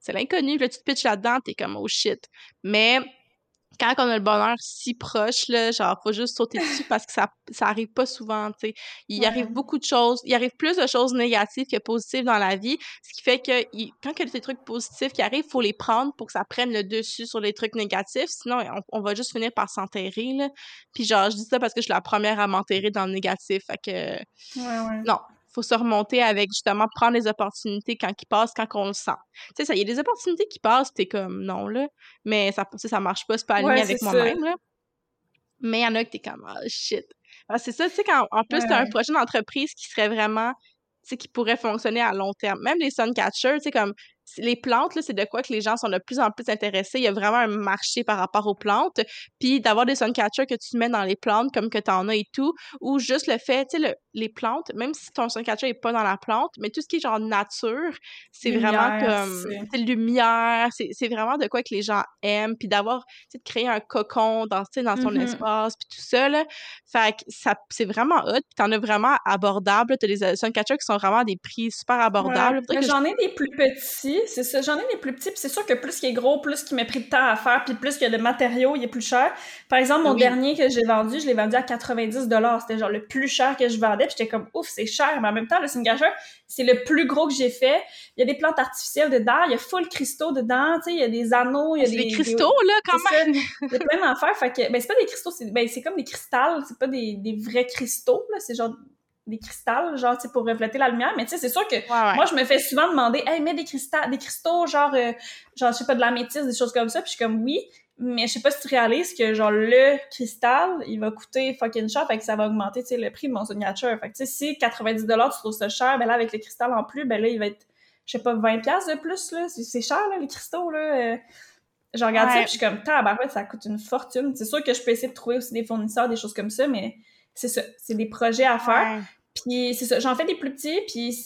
c'est l'inconnu. Là, tu te pitches là-dedans, t'es comme, oh shit. Mais quand on a le bonheur si proche, là, genre, faut juste sauter dessus parce que ça, ça arrive pas souvent, tu sais. Il Ouais. arrive beaucoup de choses. Il arrive plus de choses négatives que positives dans la vie. Ce qui fait que il- quand il y a des trucs positifs qui arrivent, faut les prendre pour que ça prenne le dessus sur les trucs négatifs. Sinon, on, on va juste finir par s'enterrer, là. Puis genre, je dis ça parce que je suis la première à m'enterrer dans le négatif. Fait que Ouais, ouais. non, faut se remonter avec justement prendre les opportunités quand ils passent, quand on le sent. Tu sais, ça, il y a des opportunités qui passent, t'es comme non, là, mais ça, ça marche pas, c'est pas aligné Ouais, avec moi-même, là. Mais il y en a que t'es comme, ah, shit. Ah, c'est ça, tu sais, quand en plus, Ouais, t'as un projet d'entreprise qui serait vraiment, tu sais, qui pourrait fonctionner à long terme. Même les suncatchers, tu sais, comme les plantes, là, c'est de quoi que les gens sont de plus en plus intéressés. Il y a vraiment un marché par rapport aux plantes. Puis d'avoir des suncatchers que tu mets dans les plantes comme que t'en as et tout, ou juste le fait, tu sais, le- les plantes, même si ton suncatcher est pas dans la plante, mais tout ce qui est genre nature, c'est vraiment comme, tu lumière, c'est vraiment de quoi que les gens aiment, puis d'avoir, tu sais, de créer un cocon dans, tu dans son Mhm. espace, puis tout ça, là. Fait que ça, c'est vraiment hot, puis t'en as vraiment abordable, t'as des euh, suncatchers qui sont vraiment à des prix super abordables. Ouais. Je- J'en ai des plus petits, c'est ça. J'en ai des plus petits, puis c'est sûr que plus qu'il est gros, plus qu'il m'a pris de temps à faire, puis plus qu'il y a de matériaux, il est plus cher. Par exemple, mon Oui. dernier que j'ai vendu, je l'ai vendu à 90 C'était genre le plus cher que je vendais, puis j'étais comme ouf, c'est cher. Mais en même temps, le Singacher, c'est le plus gros que j'ai fait. Il y a des plantes artificielles dedans, il y a full cristaux dedans, tu sais, il y a des anneaux, il y a des, des cristaux, là, quand même! ça. Il y a plein d'affaires. Fait que, ben, c'est pas des cristaux, c'est, ben, c'est comme des cristals. C'est pas des, des vrais cristaux, là. C'est genre des cristals, genre, tu sais, pour refléter la lumière. Mais tu sais, c'est sûr que Ouais, ouais. moi, je me fais souvent demander, hey, mets des cristaux, des cristaux, genre, euh, genre, je sais pas, de l'améthyste, des choses comme ça. Puis je suis comme, oui. Mais je sais pas si tu réalises que, genre, le cristal, il va coûter fucking cher, fait que ça va augmenter, tu sais, le prix de mon signature. Fait que, tu sais, si 90 tu trouves ça cher, ben là, avec le cristal en plus, ben là, il va être, je sais pas, 20 pièces de plus, là. C'est cher, là, les cristaux, là. Euh, je regarde ça, Ouais. puis je suis comme, tabarouette, ça coûte une fortune. C'est sûr que je peux essayer de trouver aussi des fournisseurs, des choses comme ça, mais c'est ça. C'est des projets à faire. Ouais. Puis c'est ça, j'en fais des plus petits, puis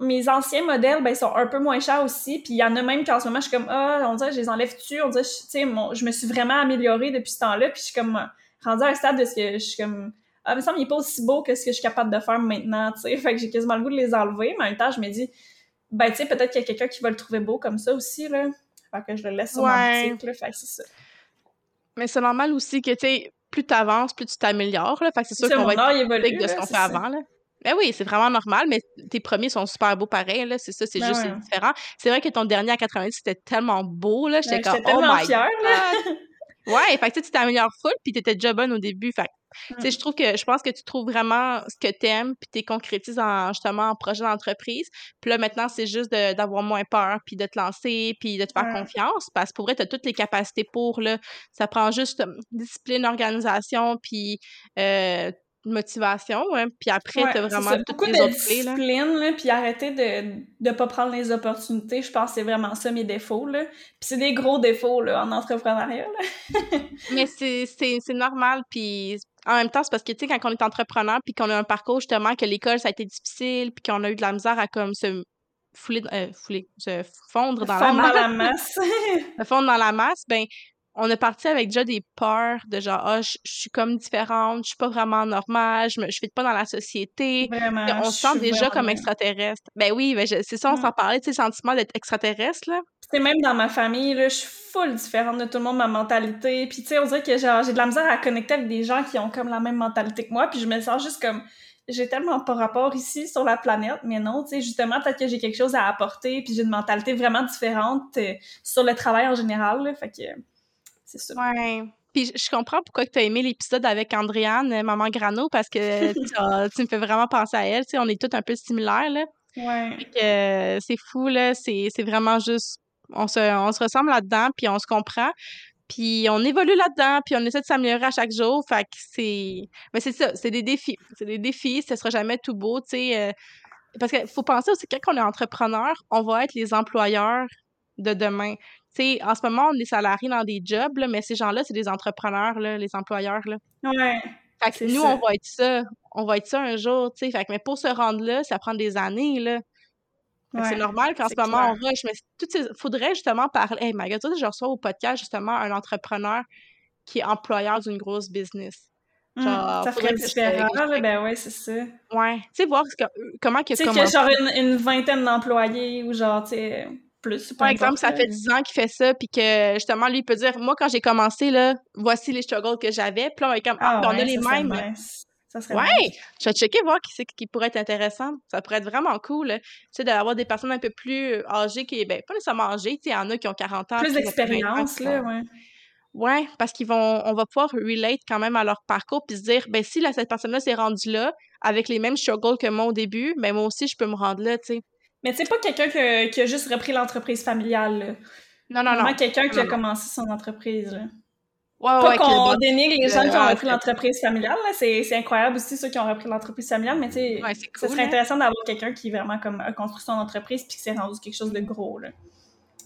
mes anciens modèles, ben, ils sont un peu moins chers aussi. Puis il y en a même qu'en ce moment, je suis comme, ah, on dirait je les enlève-tu? On dirait, tu sais, mon- je me suis vraiment améliorée depuis ce temps-là. Puis je suis comme, euh, rendue à un stade de ce que je suis comme, ah, mais ça, il est pas aussi beau que ce que je suis capable de faire maintenant, tu sais. Fait que j'ai quasiment le goût de les enlever. Mais en même temps, je me dis, ben, tu sais, peut-être qu'il y a quelqu'un qui va le trouver beau comme ça aussi, là. Fait que je le laisse sur Ouais. ma boutique, là. Fait que c'est ça. Mais c'est normal aussi que, tu sais, plus t'avances, plus tu t'améliores, là. Fait que c'est sûr Ça, qu'on va être évolue, de ce qu'on fait ça. avant, là. Ben oui, c'est vraiment normal, mais tes premiers sont super beaux pareil, là. C'est ça, c'est Ben juste ouais. différent. C'est vrai que ton dernier à 90, c'était tellement beau, là. J'étais comme, oh tellement my fière, god! Ouais, fait que tu sais, tu t'améliores full, puis t'étais déjà bonne au début. Fait que, tu sais, je trouve que, je pense que tu trouves vraiment ce que t'aimes, puis t'es concrétises en, justement, en projet d'entreprise. Puis là, maintenant, c'est juste d'avoir moins peur, puis de te lancer, puis de te faire confiance, parce que pour vrai, t'as toutes les capacités pour, là. Ça prend juste euh, discipline, organisation, puis euh, motivation, ouais. Puis après, Ouais, t'as vraiment toutes Beaucoup les de autres clés, là. puis arrêter de de pas prendre les opportunités. Je pense que c'est vraiment ça mes défauts, là. Puis c'est des gros défauts, là, en entrepreneuriat, là. Mais c'est normal puis en même temps c'est parce que tu sais quand on est entrepreneur puis qu'on a un parcours justement que l'école ça a été difficile puis qu'on a eu de la misère à comme se fouler euh, fouler se fondre dans Fondre la dans masse la masse. se fondre dans la masse ben on est parti avec déjà des peurs de genre ah je je suis comme différente je suis pas vraiment normale je me je fit pas dans la société vraiment. on se sent suis déjà comme extraterrestre ben oui ben je- c'est ça on Mm. s'en parlait tu sais sentiment d'être extraterrestre là sais, même dans ma famille, là, je suis full différente de tout le monde, ma mentalité. Puis, tu sais, on dirait que genre, j'ai de la misère à connecter avec des gens qui ont comme la même mentalité que moi. Puis, je me sens juste comme, j'ai tellement pas rapport ici sur la planète. Mais non, tu sais, justement, peut-être que j'ai quelque chose à apporter. Puis, j'ai une mentalité vraiment différente euh, sur le travail en général. Là, fait que, c'est ça. Ouais. Puis je- comprends pourquoi tu as aimé l'épisode avec Andréane, euh, Maman Grano, parce que tu, me fais vraiment penser à elle. Tu sais, on est toutes un peu similaires, là. Ouais. Que, c'est fou, là. C'est c'est vraiment juste... On se, on se ressemble là-dedans, puis on se comprend. Puis on évolue là-dedans, puis on essaie de s'améliorer à chaque jour. Fait que c'est... Mais c'est ça, c'est des défis. C'est des défis, ce sera jamais tout beau, tu sais. euh, Parce qu'il faut penser aussi que quand on est entrepreneur, on va être les employeurs de demain. Sais, en ce moment, on est salariés dans des jobs, là, mais ces gens-là, c'est des entrepreneurs, là, les employeurs, là. Ouais. Fait que nous, ça. on va être ça. On va être ça un jour, tu sais. Fait que, mais pour se rendre là, ça prend des années, là. Que Ouais. C'est normal qu'en ce moment, on rush, mais tout ces... faudrait justement parler. Hey, my God, je reçois au podcast justement un entrepreneur qui est employeur d'une grosse business. Hum, ça ferait que différent, que je- ben ouais, c'est ça. Ouais. Tu sais, voir ce que- comment Tu sais, qu'il y a commencé. genre une, une vingtaine d'employés ou genre, tu sais, plus. Par exemple, ça fait 10 ans qu'il fait ça, puis que justement, lui, il peut dire Moi, quand j'ai commencé, là, voici les struggles que j'avais. Puis là, on est comme Ah, Ah, on a les mêmes. Ça serait Ouais! nice. Je vais checker voir qui c'est qui pourrait être intéressant. Ça pourrait être vraiment cool. là. Tu sais, d'avoir des personnes un peu plus âgées qui, ben, pas nécessairement âgées, tu sais, il y en a qui ont 40 ans. Plus puis il y en a qui ont 20 ans d'expérience, là, ouais. Ouais, parce qu'ils vont, on va pouvoir relate quand même à leur parcours puis se dire, ben, si là, cette personne-là s'est rendue là avec les mêmes struggles que moi au début, ben, moi aussi, je peux me rendre là, tu sais. Mais tu sais, pas quelqu'un qui a, qui a juste repris l'entreprise familiale, là. Non, non, non. quelqu'un qui Non, a commencé son entreprise, là. Ouais, Pas ouais, qu'on dénigre les gens qui ont repris l'entreprise familiale. C'est c'est incroyable aussi, ceux qui ont repris l'entreprise familiale, mais tu sais, Ouais, c'est ce serait hein. intéressant d'avoir quelqu'un qui vraiment comme a construit son entreprise puis qui s'est rendu quelque chose de gros, là.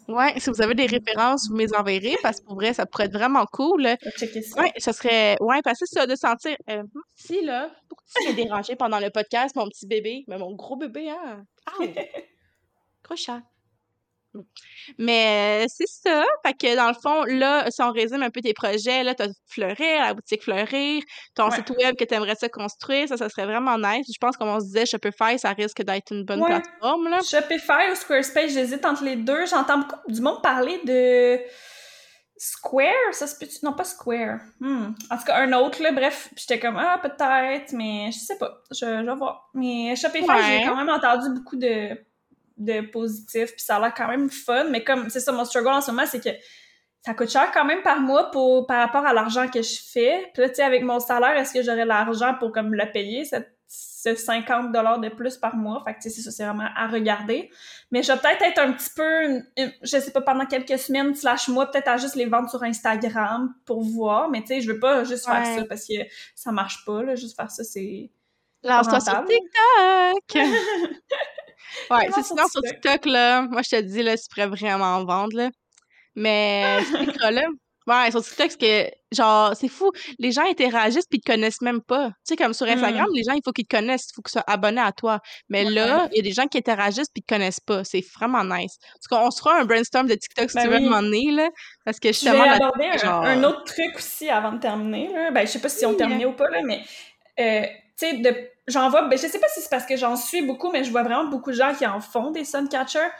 Ouais, si vous avez des références, vous me les enverrez parce que pour vrai, ça pourrait être vraiment cool. checker ça. Ouais, ça serait. Ouais, parce que ça, de sentir. Euh, si, là, pour tu m'aies dérangé pendant le podcast, mon petit bébé, mais mon gros bébé, hein? Ah! Gros chat. Mais euh, c'est ça. Fait que dans le fond, là, si on résume un peu tes projets, là, t'as Fleurir, la boutique Fleurir, ton Ouais. site web que t'aimerais ça construire, ça, ça serait vraiment nice. Je pense, comme on se disait, Shopify, ça risque d'être une bonne Ouais. plateforme, là. Shopify ou Squarespace, j'hésite entre les deux. J'entends beaucoup du monde parler de Square, ça se peut Non, pas Square. Hmm. En tout cas, un autre, là. Bref, j'étais comme, ah, peut-être, mais je sais pas. Je, je vais voir. Mais Shopify, Ouais. j'ai quand même entendu beaucoup de, de positifs, puis ça a l'air quand même fun. Mais comme, c'est ça, mon struggle en ce moment, c'est que ça coûte cher quand même par mois pour, par rapport à l'argent que je fais. Puis là, tu sais, avec mon salaire, est-ce que j'aurais l'argent pour comme le payer, cette- ce 50 de plus par mois? Fait que, tu sais, c'est ça, c'est vraiment à regarder. Mais je vais peut-être être un petit peu, je sais pas, pendant quelques semaines, slash mois, peut-être à juste les vendre sur Instagram pour voir. Mais tu sais, je veux pas juste faire Ouais. ça parce que ça marche pas, là. Juste faire ça, c'est... Lance-toi sur. TikTok! ouais, c'est sinon sur TikTok. Là, moi, je te dis, là, tu pourrais vraiment en vendre, là. Mais TikTok, là, ouais, sur TikTok, c'est que, genre, c'est fou, les gens interagissent puis ils te connaissent même pas. Tu sais, comme sur Instagram, les gens, il faut qu'ils te connaissent, il faut qu'ils soient abonnés à toi. Mais Ouais. là, il y a des gens qui interagissent puis ils te connaissent pas. C'est vraiment nice. Parce qu'on se fera un brainstorm de TikTok si Ben tu veux, oui. là. Parce que Je justement, vais là, aborder un, genre- un autre truc aussi avant de terminer. Là. Ben, je sais pas si on Oui. terminait ou pas, là, mais euh, tu sais, de j'en vois, ben, je sais pas si c'est parce que j'en suis beaucoup, mais je vois vraiment beaucoup de gens qui en font des suncatchers.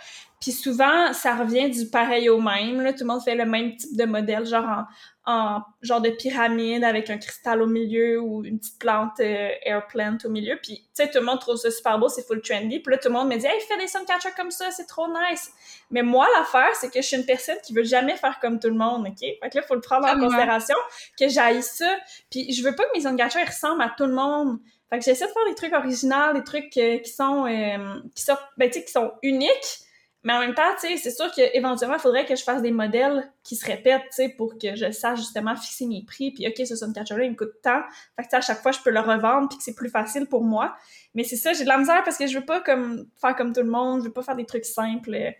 Puis souvent, ça revient du pareil au même. Là. Tout le monde fait le même type de modèle, genre en, en genre de pyramide avec un cristal au milieu ou une petite plante euh, air plant au milieu. Puis, tu sais, tout le monde trouve ça super beau, c'est full trendy. Puis là, tout le monde me dit « Hey, fais des suncatchers comme ça, c'est trop nice! » Mais moi, l'affaire, c'est que je suis une personne qui veut jamais faire comme tout le monde, OK? Fait que là, faut le prendre en considération, que j'aille ça. Puis je veux pas que mes suncatchers ressemblent à tout le monde. Fait que j'essaie de faire des trucs originaux, des trucs euh, qui sont euh, qui sortent, ben, qui sont uniques, mais en même temps, tu sais, c'est sûr qu'éventuellement, il faudrait que je fasse des modèles qui se répètent, tu sais, pour que je sache justement fixer mes prix. Puis, OK, ce suncatcher-là, il me coûte tant. Fait que, tu sais, à chaque fois, je peux le revendre puis que c'est plus facile pour moi. Mais c'est ça, j'ai de la misère parce que je veux pas comme faire comme tout le monde, je veux pas faire des trucs simples. euh,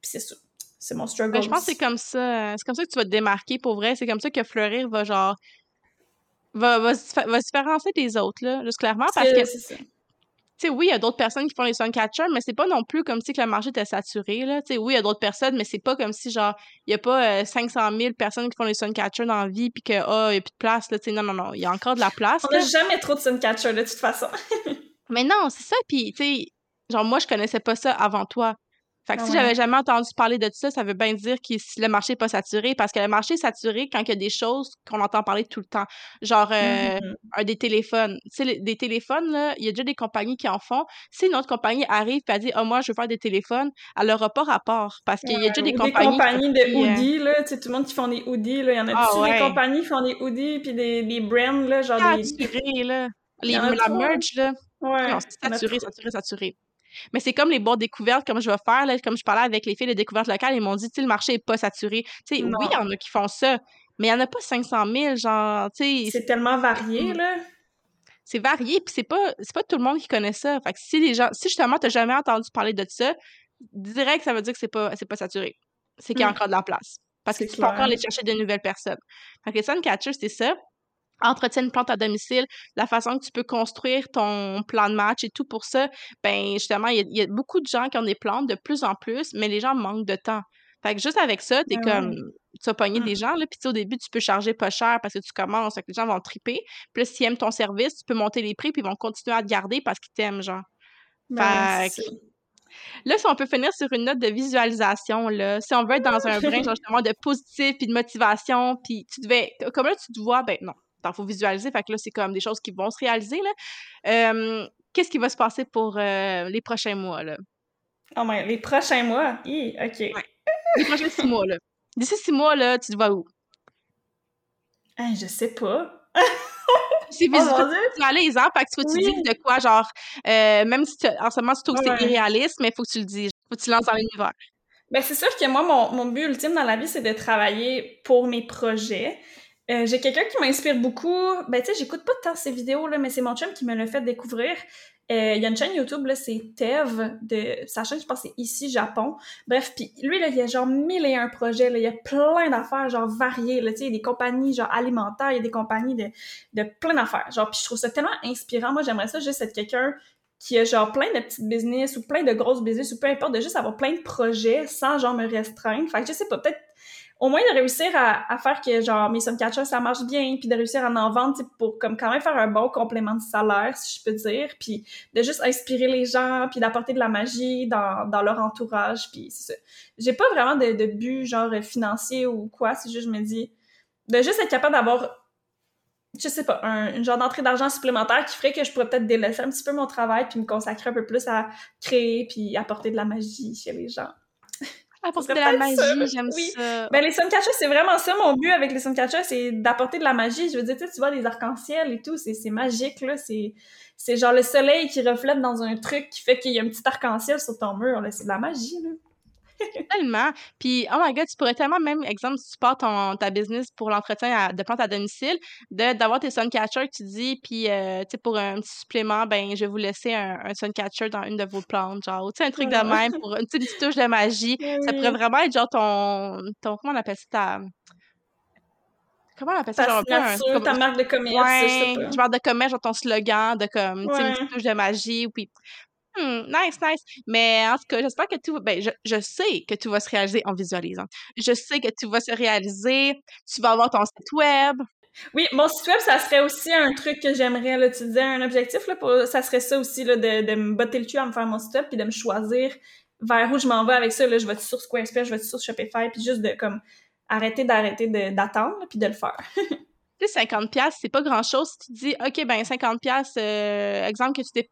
Puis c'est ça. C'est mon struggle. Ben, je pense que c'est comme ça. C'est comme ça que tu vas te démarquer pour vrai. C'est comme ça que Fleurir va genre. Va, va, va se différencier des autres, là, juste clairement. Parce que, tu sais, oui, il y a d'autres personnes qui font les suncatchers, mais c'est pas non plus comme si que le marché était saturé, là. Tu sais, oui, il y a d'autres personnes, mais c'est pas comme si, genre, il y a pas euh, 500 000 personnes qui font les suncatchers dans la vie, puis que, ah, il y a plus de place, là. Tu sais, non, non, non. Il y a encore de la place, On n'a jamais trop de suncatcher de toute façon. Mais non, c'est ça. Puis, tu sais, genre, moi, je connaissais pas ça avant toi. Fait que Ah si j'avais jamais entendu parler de ça, ça veut bien dire que si le marché est pas saturé, parce que le marché est saturé quand il y a des choses qu'on entend parler tout le temps. Genre, euh, Mhm. un des téléphones. Tu sais, des téléphones, là, il y a déjà des compagnies qui en font. Si une autre compagnie arrive et dit, ah, moi, je veux faire des téléphones, elle n'aura pas rapport. Parce qu'il y a déjà des compagnies. qui ont de euh, hoodies, là, tu sais, tout le monde qui font des hoodies, là, il y en a Ah ouais. des compagnies qui font des hoodies, puis des, des brands, là, genre des... saturé, là. Il Les, la merch, là. Ouais, Non, saturé, saturé, saturé. Mais c'est comme les boîtes découvertes, comme je vais faire, là, comme je parlais avec les filles de découvertes locales, ils m'ont dit, tu le marché est pas saturé. Tu sais, oui, il y en a qui font ça, mais il y en a pas 500 000, genre, tu sais. C'est tellement varié, là. C'est varié, puis c'est pas, pas tout le monde qui connaît ça. Fait que si les gens, si justement t'as jamais entendu parler de ça, direct, ça veut dire que c'est pas, c'est pas saturé. C'est qu'il y a mm. encore de la place. Parce que tu peux encore aller chercher de nouvelles personnes. Fait que les Suncatchers, c'est ça entretien une plante à domicile, la façon que tu peux construire ton plan de match et tout pour ça, ben justement, il y, a beaucoup de gens qui ont des plantes de plus en plus, mais les gens manquent de temps. Fait que juste avec ça, t'es ben comme, tu vas pogner des mmh. gens, là, puis au début, tu peux charger pas cher parce que tu commences, fait que les gens vont triper. Puis là, s'ils aiment ton service, tu peux monter les prix, puis ils vont continuer à te garder parce qu'ils t'aiment, genre. Ben fait Là, si on peut finir sur une note de visualisation, là, si on veut être dans un brin, justement, de positif, puis de motivation, puis tu devais, comme là, tu te vois, ben non, il faut visualiser. Fait que là, c'est comme des choses qui vont se réaliser. Là. Qu'est-ce qui va se passer pour euh, les prochains mois? Là? Oh my, les prochains mois? OK. Les prochains six mois, là. D'ici six mois, là, tu te vois où? Hein, je sais pas. c'est oh, visualisant, fait que tu, oui. tu dis de quoi, genre, euh, même si en ce moment tu trouves que c'est irréaliste, mais il faut que tu le dises, faut que tu lances dans l'univers. Ben, c'est sûr que moi, mon, mon but ultime dans la vie, c'est de travailler pour mes projets. Euh, j'ai quelqu'un qui m'inspire beaucoup. Ben, tu sais, j'écoute pas tant ses vidéos, là, mais c'est mon chum qui me l'a fait découvrir. Euh, il y a une chaîne YouTube, là, c'est Tev, de sa chaîne, je pense, c'est Ici Japon. Bref, puis lui, là, il y a genre mille et un projets, là, il y a plein d'affaires, genre, variées, là, tu sais, il y a des compagnies, genre, alimentaires, il y a des compagnies de, de plein d'affaires. Genre, puis je trouve ça tellement inspirant. Moi, j'aimerais ça juste être quelqu'un qui a genre plein de petites business ou plein de grosses business ou peu importe, de juste avoir plein de projets sans genre me restreindre. Fait que je sais pas, peut-être au moins de réussir à, faire que genre mes Suncatchers ça marche bien puis de réussir à en vendre pour comme quand même faire un bon complément de salaire si je peux dire puis de juste inspirer les gens puis d'apporter de la magie dans, dans leur entourage puis j'ai pas vraiment de, de but genre financier ou quoi c'est juste je me dis de juste être capable d'avoir je sais pas, un, une genre d'entrée d'argent supplémentaire qui ferait que je pourrais peut-être délaisser un petit peu mon travail puis me consacrer un peu plus à créer puis apporter de la magie chez les gens. Apporter de la magie, j'aime ça. Ben, les Suncatchers, c'est vraiment ça, mon but avec les Suncatchers, c'est d'apporter de la magie. Je veux dire, tu vois, les arcs-en-ciel et tout, c'est magique, là. C'est genre le soleil qui reflète dans un truc qui fait qu'il y a un petit arc-en-ciel sur ton mur, là. C'est de la magie, là. Tellement. Puis, oh my god, tu pourrais tellement, même, exemple, si tu pars ton, ta business pour l'entretien de plantes à domicile, d'avoir tes suncatchers que tu dis, puis, euh, tu sais, pour un petit supplément, ben, je vais vous laisser un, un suncatcher dans une de vos plantes, genre, tu sais, un truc de même pour une petite touche de magie. Ça pourrait vraiment être genre ton, ton comment on appelle ça, comment on appelle ça? Ta, genre, ta marque de commerce, ouais, marque de commerce, genre ton slogan de comme, sais, une petite touche de magie, puis Mmh, nice, nice. Mais en tout cas, j'espère que tout ben, je, je sais que tout va se réaliser en visualisant. Je sais que tout va se réaliser. Tu vas avoir ton site web. Oui, mon site web, ça serait aussi un truc que j'aimerais, là, tu disais, un objectif, là, pour, ça serait ça aussi, là, de, de me botter le cul à me faire mon site web, puis de me choisir vers où je m'en vais avec ça, là, je vais sur Squarespace, je vais sur Shopify, puis juste de, comme, arrêter d'arrêter d'attendre, puis de le faire. Tu sais, 50 pièces c'est pas grand-chose. Si tu dis, OK, ben 50 pièces euh, exemple que tu t'es...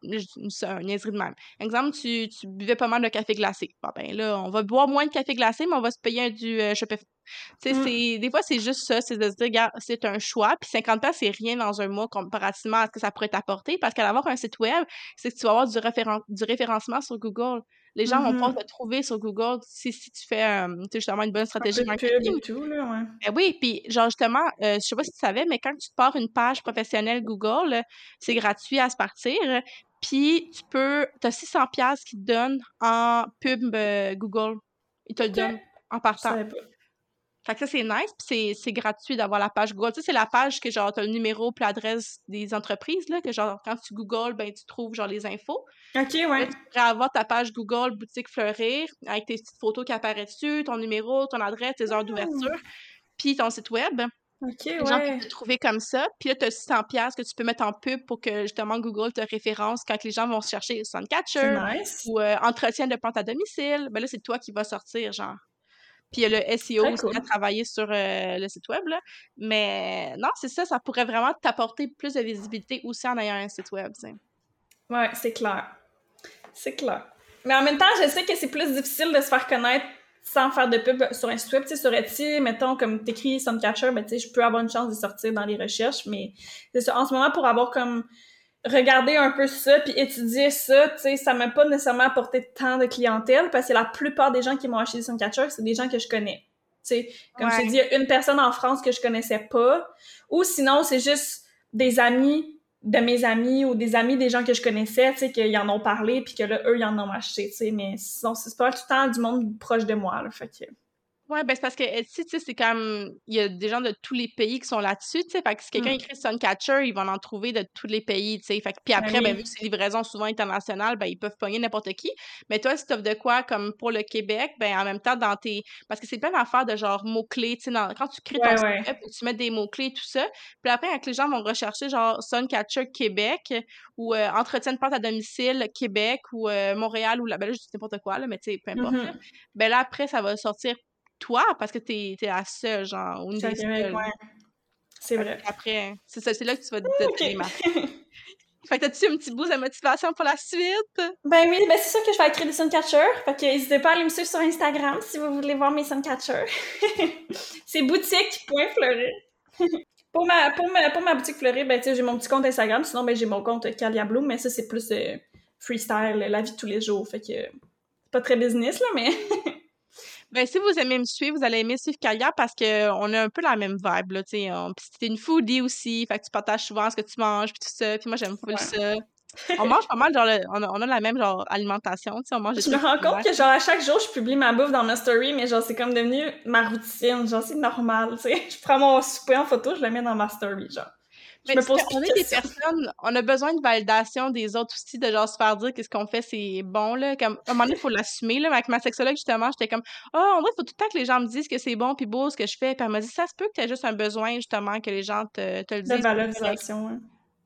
C'est un niaiserie de même. Exemple, tu, tu buvais pas mal de café glacé. Bon, ben là, on va boire moins de café glacé, mais on va se payer un du euh, Shopify. Tu sais, mmh. des fois, c'est juste ça, c'est de se dire, regarde, c'est un choix, puis 50 c'est rien dans un mois comparativement à ce que ça pourrait t'apporter, parce qu'à avoir un site web, c'est que tu vas avoir du, référen du référencement sur Google. Les gens vont pouvoir mm-hmm. te trouver sur Google si, si tu fais euh, justement une bonne stratégie marketing. Et tout, là, ouais. Ben oui, puis genre justement, euh, je sais pas si tu savais, mais quand tu pars une page professionnelle Google, c'est gratuit à se partir. Puis tu peux, tu as 600 pièces qui te donnent en pub euh, Google. Ils te le donnent en partant. Fait que ça, c'est nice, puis c'est gratuit d'avoir la page Google. Tu sais, c'est la page que, genre, t'as le numéro puis l'adresse des entreprises, là, que, genre, quand tu googles, ben, tu trouves, genre, les infos. OK, ouais. tu pourrais avoir ta page Google Boutique Fleurir, avec tes petites photos qui apparaissent dessus, ton numéro, ton adresse, tes heures d'ouverture, mmh. puis ton site web. OK, les ouais. gens peuvent te trouver comme ça. Puis là, tu as 600 pièces que tu peux mettre en pub pour que, justement, Google te référence quand les gens vont chercher Suncatcher nice. ou euh, entretien de plantes à domicile. Ben là, c'est toi qui vas sortir, genre. Puis il y a le SEO aussi à travailler sur euh, le site web. Là. Mais non, c'est ça, ça pourrait vraiment t'apporter plus de visibilité aussi en ayant un site web. T'sais. Ouais, c'est clair. C'est clair. Mais en même temps, je sais que c'est plus difficile de se faire connaître sans faire de pub sur un site web. Tu sais, sur Etsy, mettons, comme t'écris Suncatcher, ben, tu sais, je peux avoir une chance de sortir dans les recherches, mais c'est ça. En ce moment, pour avoir comme regarder un peu ça puis étudier ça, tu sais, ça m'a pas nécessairement apporté tant de clientèle parce que la plupart des gens qui m'ont acheté des Suncatcher, c'est des gens que je connais. Tu sais, comme je il y a une personne en France que je connaissais pas ou sinon c'est juste des amis de mes amis ou des amis des gens que je connaissais, tu sais, qu'ils en ont parlé puis que là, eux, ils en ont acheté, tu sais, mais sinon, c'est pas tout le temps du monde proche de moi, là, fait que... Ouais, ben c'est parce que Etsy, tu sais, c'est comme. Il y a des gens de tous les pays qui sont là-dessus, tu sais. Fait que si quelqu'un mmh. écrit Suncatcher, ils vont en trouver de tous les pays, tu sais. Fait que, puis ben après, ben, vu que c'est livraison souvent internationale, ben, ils peuvent pogner n'importe qui. Mais toi, si t'offres de quoi, comme pour le Québec, ben, en même temps, dans tes. Parce que c'est plein d'affaires de genre mots-clés, tu sais. Quand tu crées ton ouais. site tu mets des mots-clés et tout ça. Puis après, quand les gens vont rechercher genre Suncatcher Québec ou euh, entretien de porte à domicile Québec ou euh, Montréal ou là, ben là, je dis n'importe quoi, là, mais tu sais, peu importe. Mmh ben là, après, ça va sortir toi parce que t'es es la seule, genre, des seules. C'est vrai. Après, c'est ça, c'est là que tu vas te okay. Fait que t'as-tu un petit boost de motivation pour la suite? Ben oui, ben c'est sûr que je vais écrire des suncatchers. Fait que n'hésitez pas à aller me suivre sur Instagram si vous voulez voir mes suncatchers. c'est boutique.fleury. pour, ma, pour, ma, pour ma boutique fleurie, ben j'ai mon petit compte Instagram. Sinon, ben j'ai mon compte Calia Blue, mais ça, c'est plus euh, freestyle, la vie de tous les jours. Fait que pas très business, là, mais... Ben, si vous aimez me suivre, vous allez aimer suivre Kalia parce qu'on a un peu la même vibe, là, tu sais. Puis t'es une foodie aussi, fait que tu partages souvent ce que tu manges, puis tout ça. Puis moi, j'aime full ça. On mange pas mal, genre, on, a, on a la même, genre, alimentation, tu sais, on mange Je me rends compte que, genre, à chaque jour, je publie ma bouffe dans ma story, mais genre, c'est comme devenu ma routine, genre, c'est normal, tu sais. Je prends mon souper en photo, je le mets dans ma story, genre. Mais me pose on est des personnes, on a besoin de validation des autres aussi, de genre se faire dire que ce qu'on fait c'est bon, là. Comme, à un moment donné, il faut l'assumer, là. Avec ma sexologue, justement, j'étais comme, oh, on dirait qu'il faut tout le temps que les gens me disent que c'est bon puis beau ce que je fais. Puis elle m'a dit, ça se peut que tu aies juste un besoin, justement, que les gens te, te le disent. De valorisation, hein.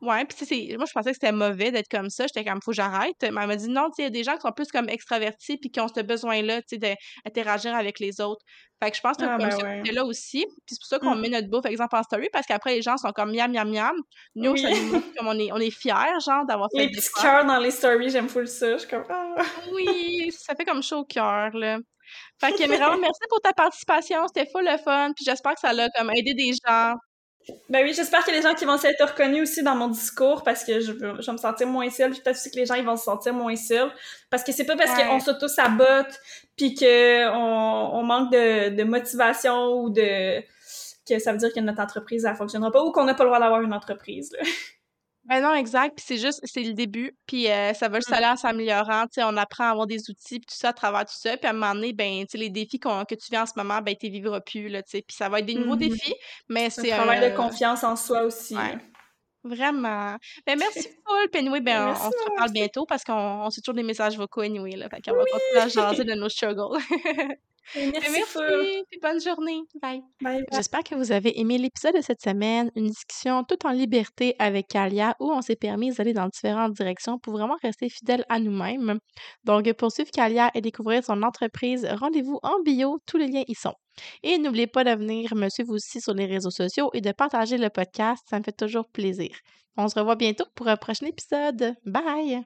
Ouais, puis tu sais, moi je pensais que c'était mauvais d'être comme ça, j'étais comme faut que j'arrête. Mais elle m'a dit non, tu sais, il y a des gens qui sont plus comme extravertis puis qui ont ce besoin-là, tu sais, d'interagir avec les autres. Fait que je pense que ah, ben là aussi. Puis c'est pour ça qu'on mmh. met notre bouffe, exemple, en story, parce qu'après les gens sont comme miam, miam, miam. Nous, ça nous montre comme on est, on est fiers, genre, d'avoir fait. Les petits cœurs dans les stories, j'aime full ça. Je suis comme. Ah. Oui, ça fait comme chaud au cœur, là. Fait que vraiment, merci pour ta participation, c'était full le fun, puis j'espère que ça l'a comme aidé des gens ben oui, j'espère qu'il y a des gens qui vont s'être reconnus aussi dans mon discours parce que je, veux, je vais me sentir moins seule. Peut-être aussi que les gens ils vont se sentir moins seuls. Parce que c'est pas parce qu'on s'auto-sabote puis qu'on on manque de, de motivation ou de que ça veut dire que notre entreprise elle fonctionnera pas ou qu'on n'a pas le droit d'avoir une entreprise. Là. Ben non, exact. Puis c'est juste, c'est le début. Puis euh, ça va mmh. aller en s'améliorant. Tu sais, on apprend à avoir des outils, puis tout ça à travers tout ça. Puis à un moment donné, ben, tu sais, les défis que tu vis en ce moment, ben, tu vivras plus, là, tu sais. Puis ça va être des nouveaux mmh défis, mais c'est... Un travail de confiance en soi aussi. Vraiment. Ben, merci Paul. Puis anyway, ben, on, se reparle bientôt parce qu'on se toujours des messages vocaux anyway, là. Fait qu'on va continuer à jaser de nos struggles. Merci, bonne journée. Bye. J'espère que vous avez aimé l'épisode de cette semaine, une discussion toute en liberté avec Kalia où on s'est permis d'aller dans différentes directions pour vraiment rester fidèles à nous-mêmes. Donc, pour suivre Kalia et découvrir son entreprise, rendez-vous en bio, tous les liens y sont. Et n'oubliez pas de venir me suivre aussi sur les réseaux sociaux et de partager le podcast, ça me fait toujours plaisir. On se revoit bientôt pour un prochain épisode. Bye!